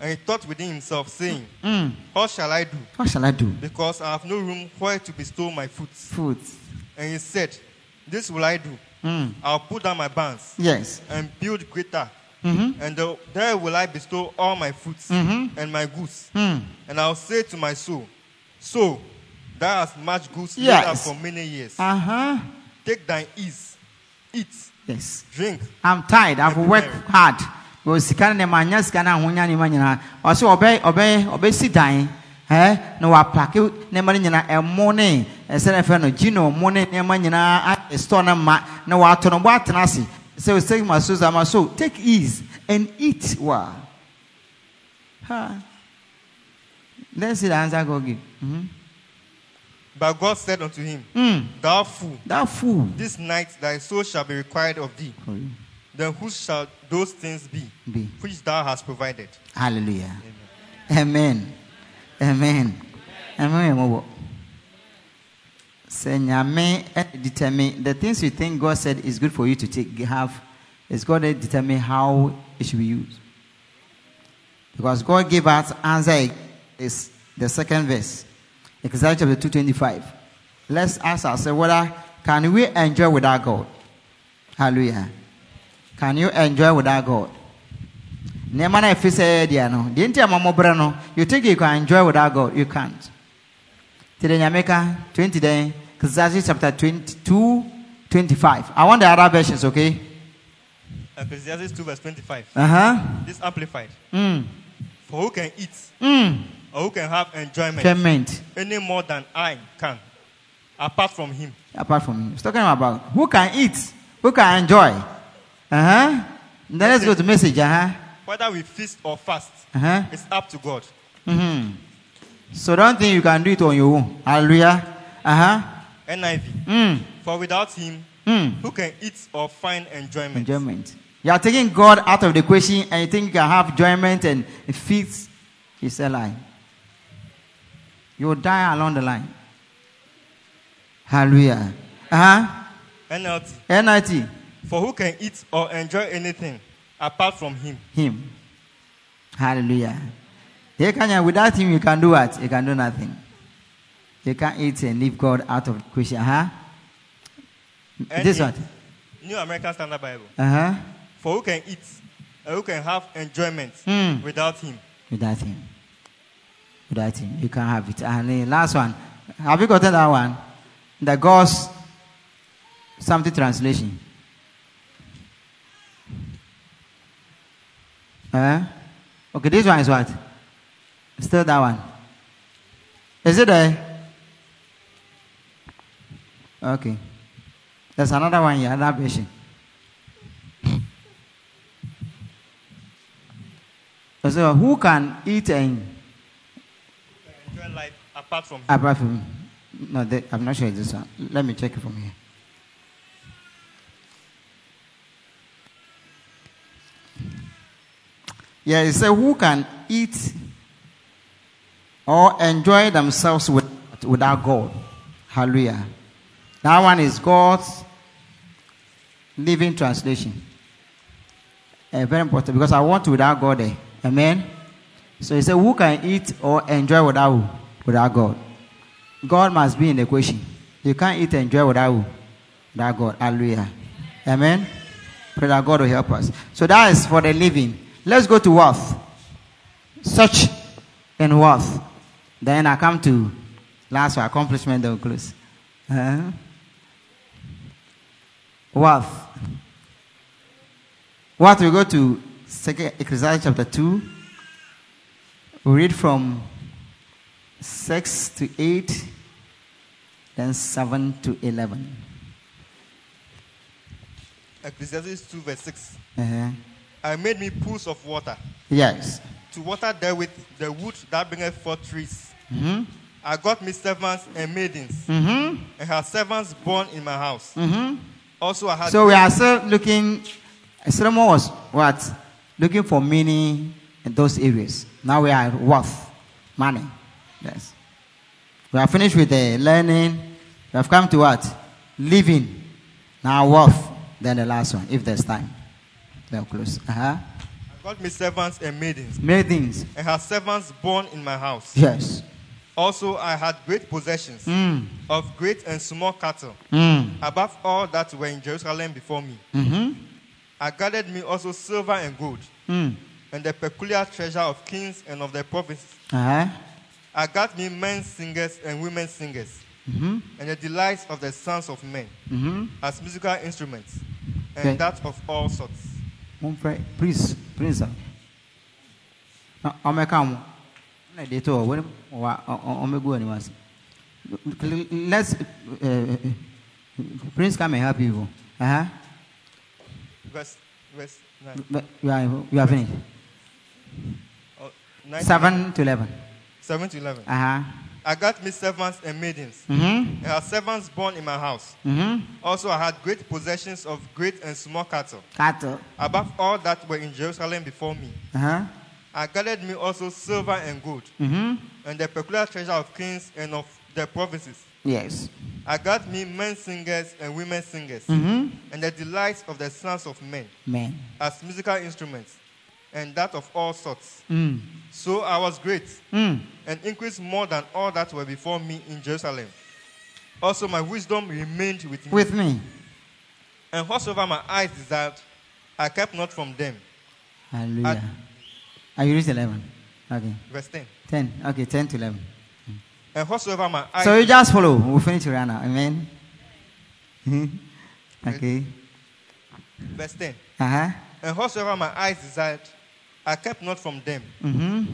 D: And he thought within himself, saying,
A: Mm.
D: What shall I do?
A: What shall I do?
D: Because I have no room where to bestow my fruits.
A: Food.
D: And he said, This will I do.
A: Mm.
D: I'll put down my barns
A: Yes.
D: and build greater.
A: Mm-hmm.
D: And the- there will I bestow all my fruits
A: Mhm.
D: and my goods.
A: Mm.
D: And I'll say to my soul, So, thou hast much goods laid up for many years.
A: Uh huh.
D: Take thine ease, eat,
A: Yes.
D: drink,
A: I'm tired. I've worked hard. Wɔ sika no ma nya sika no ahonya nneɛma nyinaa ɔsɛ ɔbɛ ɔbɛ ɔbɛsi dan ɛ na wapake nneɛma no nyinaa ɛmo ne ɛsɛ no fɛ no gyi na ɔmo ne nneɛma nyinaa ayɛ store no ma na wato no bɔ atena ase sɛ ɔsɛ ma so zama so. Take ease and eat wa. Ha. Let's see the answer God give. Mm-hmm.
D: But God said unto him,
A: mm.
D: Thou fool,
A: that fool
D: this night thy soul shall be required of thee.
A: for
D: Then whose shall those things be
A: be
D: which thou hast provided?
A: Hallelujah. Amen. Amen. Amen. Amen. Eh, determine the things you think God said is good for you to take have is God that determine how it should be used. Because God gave us answer is the second verse. Ecclesiastes chapter 225. Let's ask ourselves whether can we enjoy without God? Hallelujah. Can you enjoy without God? nneɛma no a ɛfi sɛ deɛ no deɛ nti ama mmɔbrɛ no you think you can enjoy without god you can't Today, Nyameka, 20 day, Ecclesiastes chapter 22, 25. I want the other versions, okay?
D: Ecclesiastes 2, verse 25.
A: Uh huh.
D: This amplified.
A: Mm.
D: For who can eat
A: Mm.
D: Or who can have enjoyment
A: Enjoyment.
D: any more than I can, apart from him?
A: Apart from him. He's talking about who can eat, who can enjoy. Uh huh. Then let's go to message. Uh huh.
D: Whether we feast or fast,
A: Uh huh.
D: it's up to God.
A: Mm-hmm. So don't think you can do it on your own. Hallelujah. Uh huh.
D: NIV.
A: Mm.
D: For without him,
A: Mm.
D: who can eat or find enjoyment?
A: Enjoyment. You are taking God out of the equation and you think you can have enjoyment and it fits. It's a lie. You will die along the line. Hallelujah. Uh huh.
D: NLT.
A: NIT.
D: For who can eat or enjoy anything apart from him?
A: Him. Hallelujah. They can, without him, you can do what? You can do nothing. You can't eat and leave God out of equation. Uh huh. This one.
D: New American Standard Bible.
A: Uh huh.
D: For who can eat and who can have enjoyment
A: Hmm.
D: without him?
A: Without him. Without him. You can't have it. And the last one. Have you gotten that one? The God's something translation. Uh, okay, this one is what? Still that one. Is it there? Okay. There's another one here, another version. So who can eat and
D: apart from him.
A: apart from no, they, I'm not sure it's this one. Let me check it from here. Yeah, it said who can eat or enjoy themselves with, without God. Hallelujah. That one is God's living translation. Eh, very important because I want without God there. Amen. So he said, Who can eat or enjoy without? Without God. God must be in the equation. You can't eat and enjoy without who? Without God. Hallelujah. Amen. Pray that God will help us. So that is for the living. Let's go to wealth. Such in wealth. Then I come to last one, accomplishment that will close. Uh-huh. Wealth. What we go to Second Ecclesiastes chapter two. We read from six to eight, then seven to eleven.
D: Ecclesiastes 2, verse 6.
A: Uh-huh.
D: I made me pools of water
A: Yes.
D: to water therewith the wood that bringeth forth trees.
A: Mm-hmm.
D: I got me servants and maidens,
A: Mm-hmm.
D: and had servants born in my house.
A: Mm-hmm.
D: Also, I had
A: So we are still looking. Solomon was what? Looking for meaning in those areas. Now we are worth money. Yes. We are finished with the learning. We have come to what? Living. Now worth. Then the last one, if there's time. Then we'll close. Uh-huh.
D: I got me servants and maidens,
A: Maidens.
D: and had servants born in my house.
A: Yes.
D: Also, I had great possessions
A: Mm.
D: of great and small cattle,
A: Mm.
D: above all that were in Jerusalem before me.
A: Mm-hmm.
D: I gathered me also silver and gold,
A: Mm.
D: and the peculiar treasure of kings and of their provinces.
A: Uh-huh.
D: I got me men singers and women singers,
A: Mm-hmm.
D: and the delights of the sons of men,
A: Mm-hmm.
D: as musical instruments, and
A: Okay.
D: that of all sorts.
A: Please, please. I'll come. They told when I'll make go anyway. Let's uh, Prince come and help you. Uh huh.
D: Verse, verse 9.
A: You are you are finished.
D: Oh, nine to
A: Seven to eleven.
D: 7 to 11.
A: Uh huh.
D: I got me servants and maidens,
A: Mhm.
D: and had servants born in my house.
A: Mhm.
D: Also, I had great possessions of great and small cattle,
A: Cattle.
D: above all that were in Jerusalem before me.
A: Uh huh.
D: I gathered me also silver and gold,
A: Mhm.
D: and the peculiar treasure of kings and of their provinces.
A: Yes.
D: I got me men singers and women singers,
A: Mhm.
D: and the delights of the sons of men,
A: Man.
D: as musical instruments, and that of all sorts.
A: Mm.
D: So I was great,
A: Mm.
D: and increased more than all that were before me in Jerusalem. Also, my wisdom remained with me,
A: With me.
D: and whatsoever my eyes desired, I kept not from them.
A: Hallelujah. Are you reached eleven? Okay.
D: Verse 10.
A: Ten. Okay. Ten to eleven.
D: And whatsoever my eyes
A: So you just follow. We'll finish right now. Amen. Mhm. okay.
D: verse 10.
A: Uh huh.
D: And whatsoever my eyes desired, I kept not from them.
A: Mm-hmm.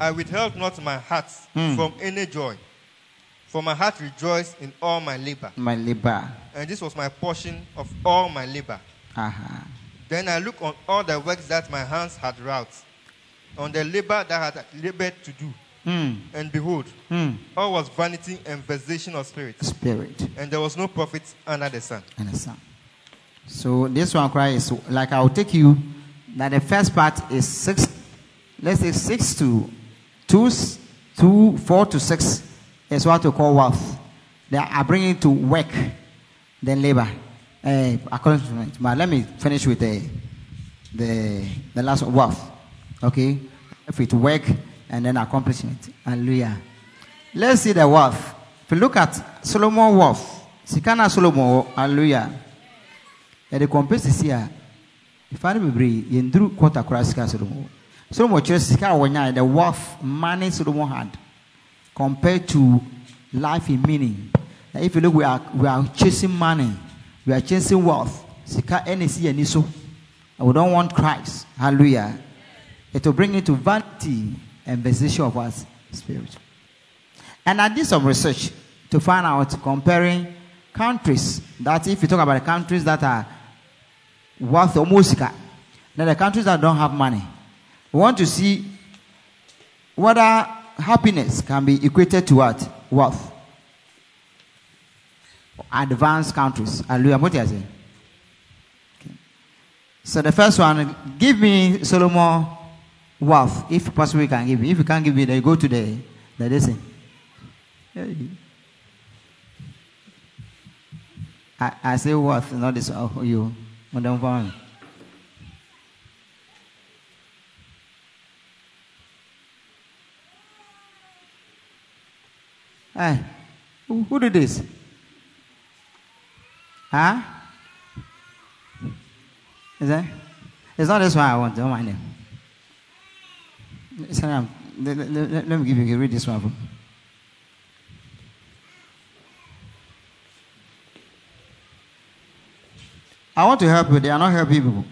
D: I withheld not my heart
A: Mm.
D: from any joy. For my heart rejoiced in all my labor.
A: My labor.
D: And this was my portion of all my labor.
A: Uh huh.
D: Then I looked on all the works that my hands had wrought, on the labor that I had labored to do.
A: Mm.
D: And behold,
A: Mm.
D: all was vanity and vexation of spirit,
A: Spirit.
D: and there was no profit under the sun.
A: Understand? So this one cry is like I'll take you that the first part is six. Let's say six to two, two, four to six is what we call wealth. They are bringing to work, then labor, uh, accomplishment. But let me finish with the the the last wealth. Okay, if it work and then accomplishment. Hallelujah. Let's see the wealth. If you look at Solomon wealth, Sikana Solomon, hallelujah. yɛde kɔmpe sisi a nifa no bebree yɛnduru kɔta koraa sika solomon solomon kyerɛ sika a wɔnya the wealth money solomon had compared to life in meaning. If you look we are we are chasing money. We are chasing wealth. Sika ɛna si yɛn so? We don't want christ. Hallelujah. It will bring into vanity and vexation of our spirit. And I did some research to find out comparing countries that if you talk about the countries that are worth almost sika, Now, the countries that don't have money. We want to see whether happiness can be equated to what? Wealth. Advanced countries. Hallelujah. What do you say? Okay. So the first one, give me Solomon wealth. If possible, you can give me. If you can't give me, then go to the the thing. I, I say wealth, not this. Oh, you. Madam Van. Hey, who, who did this? Huh? Is that? It's not this one I want. Don't mind him. Let, let- let- let me give you read this one. I want to help you. They are not helping people.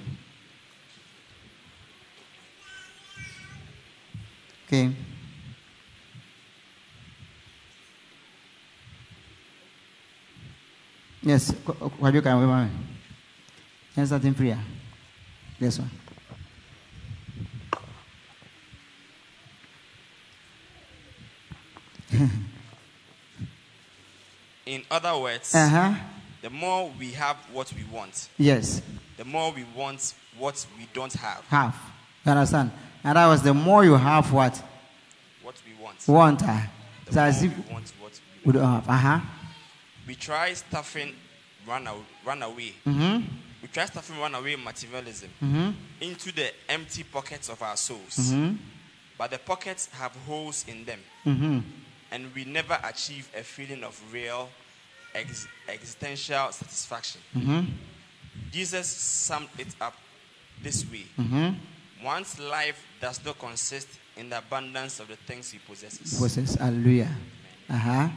A: Okay. Yes, what you can remember? Yes, something free. This one.
B: In other words,
A: Uh huh.
B: The more we have what we want,
A: Yes,
B: the more we want what we don't have.
A: have. You understand? And that was the more you have what
B: What we want.
A: want. Uh,
B: The
A: so as
B: more
A: if
B: we want what
A: we don't have. Uh huh.
B: We try stuffing run, aw- run away.
A: Mm
B: We try stuffing run away materialism
A: hmm. Mm
B: into the empty pockets of our souls.
A: hmm. Mm
B: But the pockets have holes in them,
A: hmm. Mm hmm.
B: and we never achieve a feeling of real ex- existential satisfaction.
A: Mm hmm.
B: Jesus summed it up this way
A: Mm hmm.
B: One's life does not consist in the abundance of the things he possesses.
A: Possess. Hallelujah. Uh huh.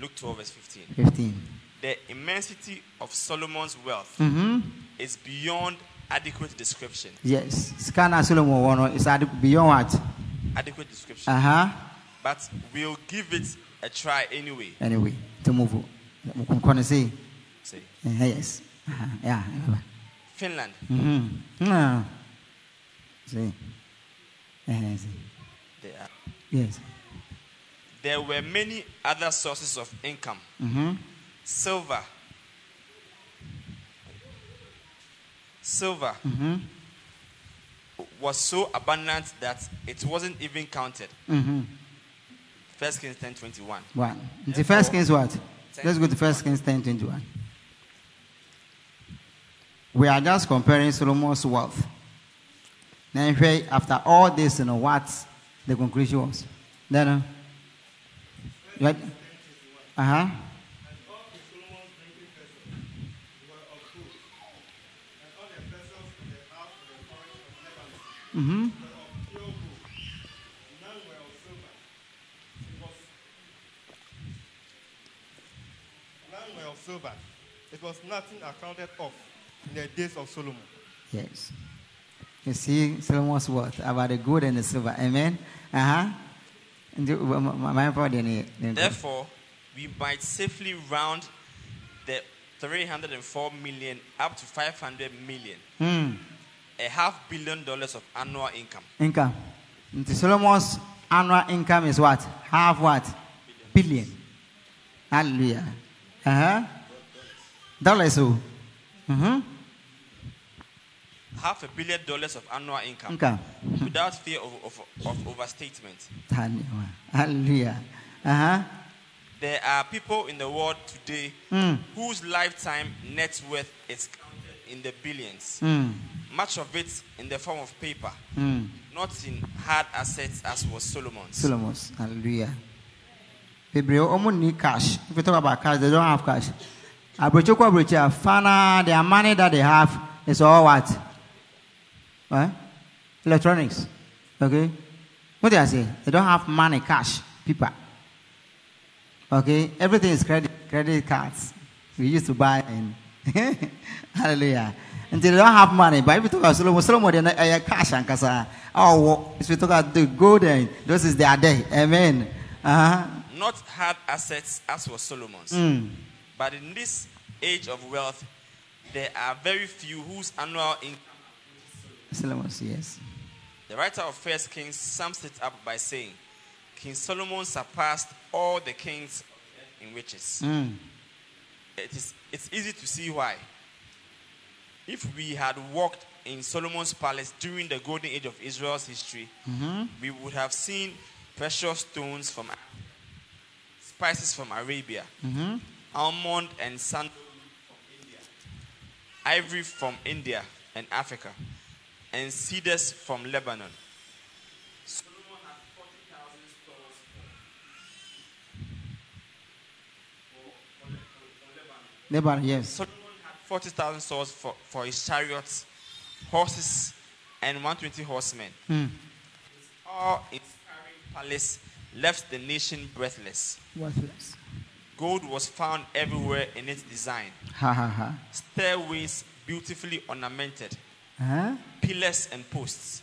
B: Luke 12, verse 15.
A: 15.
B: The immensity of Solomon's wealth
A: Mm hmm.
B: is beyond adequate description.
A: Yes. Scanner Solomon is beyond what?
B: Adequate description.
A: Uh huh.
B: But we'll give it a try anyway.
A: Anyway, to move. I'm to say.
B: Say,
A: Uh, yes. Yeah.
B: Finland.
A: No. See. Uh, see.
B: they are-
A: Yes.
B: there were many other sources of income.
A: Mm-hmm.
B: Silver. Silver
A: Mm-hmm.
B: was so abundant that it wasn't even counted.
A: Mm-hmm.
B: First Kings 10 21.
A: One. The first Kings what? Let's go to First Kings 10 21. We are just comparing Solomon's wealth. Now, after all this, you know what the conclusion was. Then, uh? Uh huh. Mm-hmm.
D: annual of silver. It was nothing accounted of in the days of Solomon.
A: Yes. You see Solomon's word about the gold and the silver. Amen. Uh huh.
B: Therefore, we might safely round the 304 million up to 500 million,
A: Hmm.
B: a half billion dollars of annual income.
A: Income. Nti Solomon's annual income is what? Half what? Billion. Hallelujah. Uh huh. Dollars. Mm-hmm.
B: Half a billion dollars of annual income
A: Income.
B: without fear of, of, of overstatement.
A: Hallelujah. Uh huh.
B: There are people in the world today
A: Mm.
B: whose lifetime net worth is counted in the billions,
A: Mm.
B: much of it in the form of paper,
A: Mm.
B: not in hard assets as was Solomon's.
A: Solomon's. Hallelujah. Bebree almost need cash. If you talk about cash, they don't have cash. Abrochoko Abrocha, Fana, their money that they have is all what? What? Electronics. Okay? What do I say? They don't have money, cash, paper. Okay? Everything is credit, credit cards. We used to buy and hallelujah. Until they don't have money. But if you talk about Solomon, Solomon, they have cash and kasa. Oh, if you talk about the gold, and this is their day. Amen. Uh-huh.
B: Not hard assets as was Solomon's.
A: Mm.
B: But in this age of wealth, there are very few whose annual income.
A: Yes.
B: The writer of First Kings sums it up by saying, King Solomon surpassed all the kings in riches.
A: Mm.
B: It is, it's easy to see why. If we had walked in Solomon's palace during the golden age of Israel's history, we would have seen precious stones from spices from Arabia, almond and sandalwood from India, ivory from India and Africa, and cedars from Lebanon. Solomon had 40,000 stores for, for, for, for Lebanon.
A: Lebanon, yes.
B: Solomon had 40,000 swords for, for his chariots, horses, and 120 horsemen.
A: Mm.
B: All inspiring palace left the nation breathless.
A: Worthless.
B: Gold was found everywhere in its design.
A: Ha ha ha.
B: Stairways beautifully ornamented,
A: Huh?
B: pillars and posts,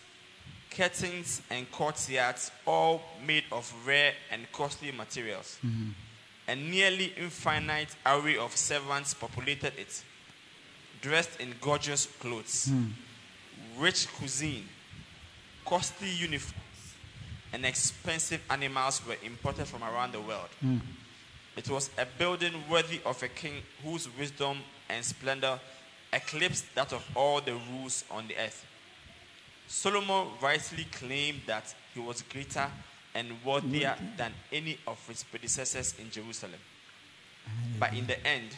B: curtains and courtyards, all made of rare and costly materials. Mm-hmm. A nearly infinite array of servants populated it, dressed in gorgeous clothes, hmm. rich cuisine, costly uniforms, and expensive animals were imported from around the world. Hmm. It was a building worthy of a king whose wisdom and splendor eclipsed that of all the rules on the earth. Solomon rightly claimed that he was greater and worthier than any of his predecessors in Jerusalem. But in the end,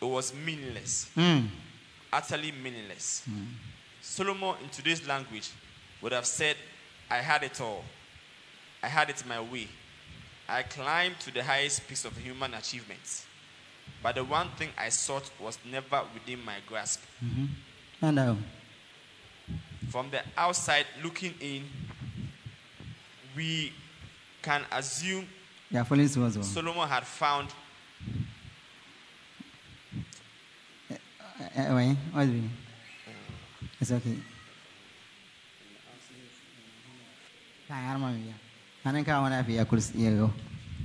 B: it was meaningless,
A: Mm.
B: utterly meaningless. Solomon, in today's language, would have said, I had it all. I had it my way. I climbed to the highest peaks of human achievements. But the one thing I sought was never within my grasp.
A: I know.
B: From the outside looking in, we can assume
A: Yeah, following so well.
B: Solomon had found
A: Uh, wait, what do you? It's okay. I don't know. I think I want to be a cool go.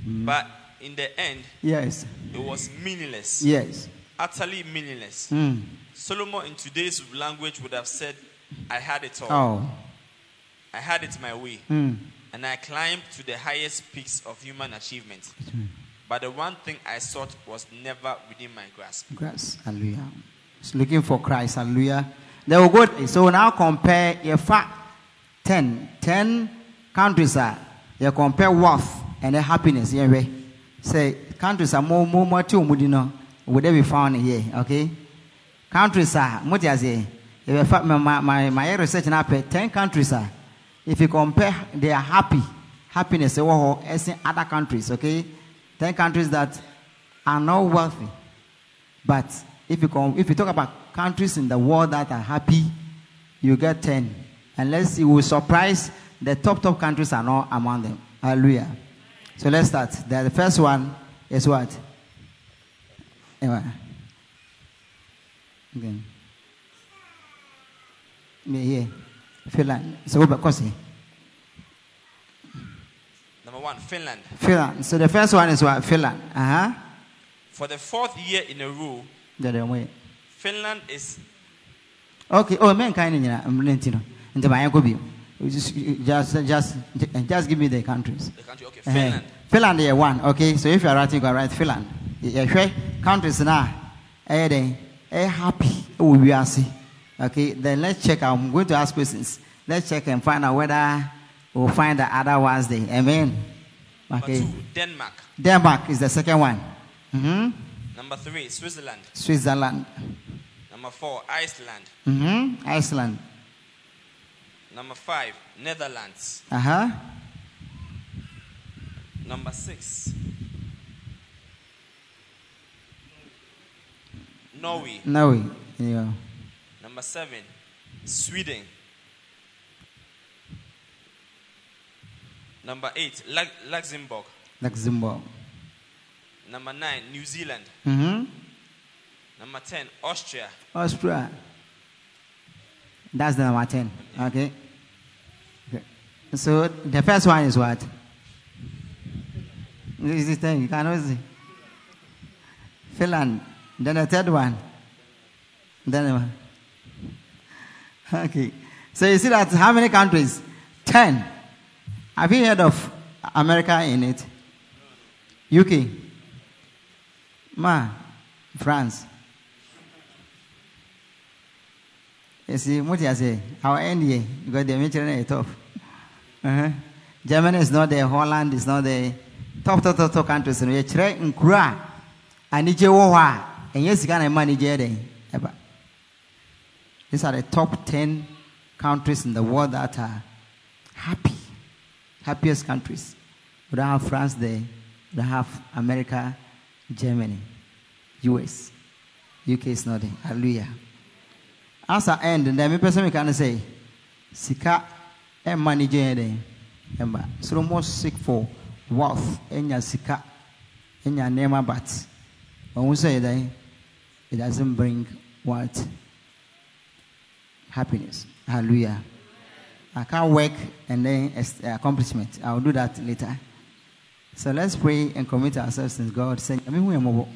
B: But in the end,
A: Yes.
B: it was meaningless,
A: Yes.
B: utterly meaningless.
A: Mm.
B: Solomon, in today's language, would have said, I had it all.
A: Oh.
B: I had it my way.
A: Mm.
B: And I climbed to the highest peaks of human achievement. But the one thing I sought was never within my grasp.
A: Grass. Hallelujah. It's looking for Christ. Hallelujah. They will go. So now compare your fact 10. 10 countries are. You compare wealth and happiness. Right? Say countries are more, more, more, too, mudino. Would they be found here? Okay. Countries are. What you say? If you fa- my, my, my, my research now, 10 countries are. If you compare, they are happy. Happiness, oh, as in other countries, okay? 10 countries that are not wealthy. But if you, if you talk about countries in the world that are happy, you get 10. Unless you will surprise, the top, top countries are not among them. Hallelujah. So let's start. The, first one is what? Yeah. Okay. Me here. Finland. So what about
B: Number one, Finland.
A: Finland. So the first one is what? Finland. Uh huh.
B: For the fourth year in a row,
A: The other way.
B: Finland is
A: Okay. Oh, men kind of, I'm renting. Into my uncle. Just, just, just, just give me the countries.
B: the country. Okay,
A: Uh-huh.
B: Finland.
A: Finland yɛ one okay so if you are writing you can write Finland yɛhwɛ countries now. ɛyɛ den ɛyɛ happy ɛwɔ wiase okay then let's check I'm going to ask questions let's check and find out whether we'll find the other ones there amen
B: Number
A: okay
B: two, Denmark.
A: Denmark is the second one hmm
B: Number three, Switzerland.
A: Switzerland
B: Number four, Iceland.
A: hmm Iceland
B: Number five, Netherlands.
A: uh huh
B: Number six, Norway.
A: Norway yeah
B: Number seven, Sweden. Number eight, Luxembourg.
A: Luxembourg
B: Number nine, New Zealand.
A: hmm
B: Number ten, Austria.
A: Austria. That's the number 10. Okay. So the first one is what? This is 10. You cannot see. Finland. Then the third one. Then the one. Okay. So you see that how many countries? 10. Have you heard of America in it? UK. Ma. France. You see, what I say, our NDA, because the military is tough. Uh-huh. Germany is not there, Holland is not there. Top, top, top, top countries. No, yɛkyerɛ nkuro a anigye wɔ hɔ a ɛnyɛ sika na ɛma anigye yɛ dɛn ɛba. These are the top 10 countries in the world that are happy. Happiest countries. We don't have France there. We don't have America, Germany, US. UK is not there. Hallelujah. As I end, then me person can say, Sika and money jene. Emba. So most seek for wealth your sika your name but when we say that it doesn't bring what happiness. Hallelujah. I can't work and then uh, accomplishment. I'll do that later. So let's pray and commit ourselves to God, saying, I mean, we are mobile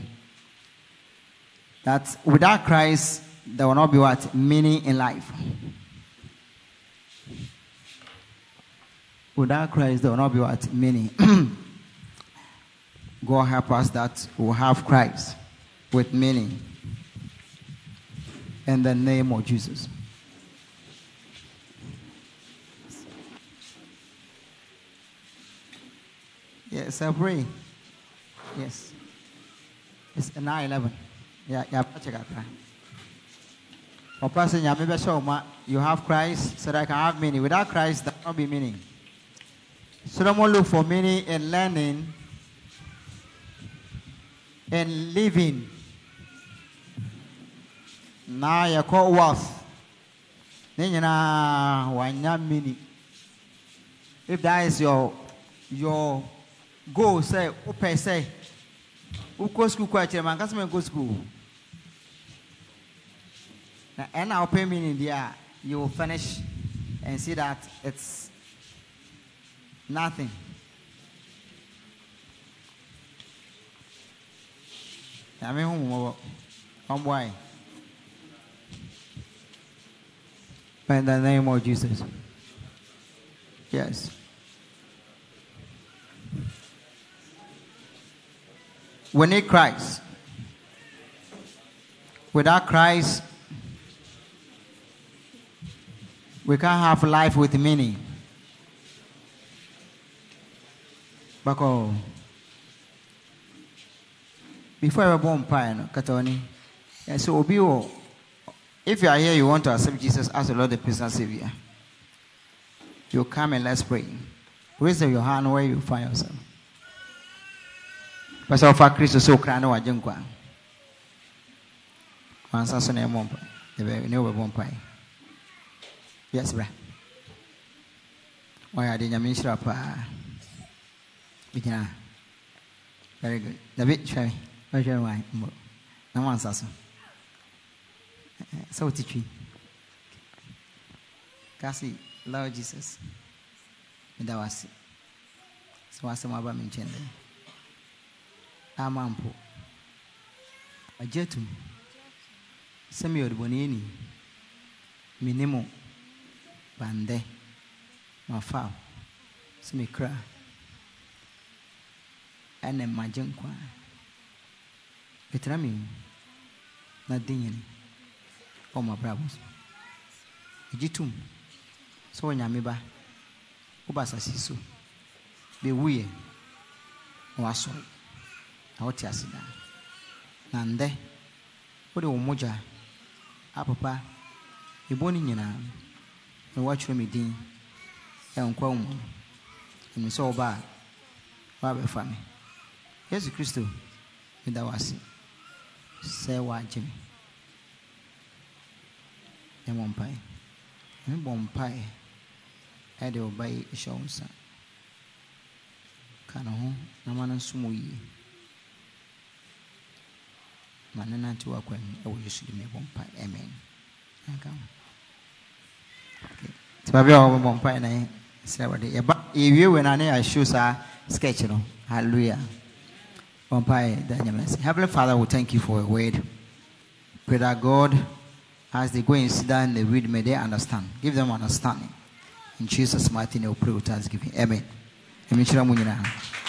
A: that without Christ, there will not be what? Meaning in life. Without Christ, there will not be what? Meaning. God help us that will have Christ with meaning. In the name of Jesus. Yes, I pray. Yes. It's 9 11. Yeah, yeah, check out. Or you have Christ so that I can have meaning. Without Christ, there will not be meaning. So don't look for meaning in learning and living. Now you call wealth. Then you know, wanya meaning. If that is your your goal, say, open say, wokɔ sukuu kɔ akyerɛ ma nkasa ma nkɔ sukuu na ɛna wopɛ meaning deɛ a you will finish and see that it's nothing nyame ho mmɔbɔ ɔmboae in the name of jesus yes We need Christ. Without Christ, we can't have life with meaning. Bako. Before I was born, no, Katoni. And so, Obi, if you are here, you want to accept Jesus as the Lord and personal Savior. You come and let's pray. Raise your hand where you find yourself. okra ne wagye nkwa wansa so na ɛmmɔ mpa ɛbɛ- ne wobɛbɔ mpae yes bra wayɛ ade nyame nhyira paa bɛgyina very good. Dabi hwɛ me bɛhwɛ me wan mbɔ na wansa so Eh, sɛ wote twi ka se lord jesus. Meda wo ase sɛ woasɛm aba me nkyɛn dɛ ama mpo agye atum sɛ meyɛ ɔdebɔneɛni mene mo bandɛ mafa wo sɛ mekra ɛne magye nkwa. Bɛtena me na di nyini wɔ mabrabɔ so ɛgye tom sɛ ɔnyame ba woba asase so bɛwuyɛ na wasɔre na wote ase daa na ndɛ wode wo mogya apapa ɛbɔ no nyinaa na woatwerɛ me din. Ɛnkwa wo mu ɛnim sɛ woba woabɛfa me yesu kristo meda wo ase sɛ woagye me ɛmɔ mpae mebɔ mpae ɛde wo ba yi hyɛ wo nsa ka ne ho na ma no nsom wo yie ma ne nante wakwan mu ɛwɔ yesu de mebɔ mpae amen. Anka ho nti baabi a wɔbɛbɔ mpae na sɛ wɔde yɛba yɛwie wei na ne yɛahyew saa sketch no hallelujah bɔ mpae da nyame ase heavenly father we thank you for your word. Pray that god as they go and sit down and they read may they understand. Give them understanding. In jesus mighty name we pray with thanksgiving. Amen. Nyinaa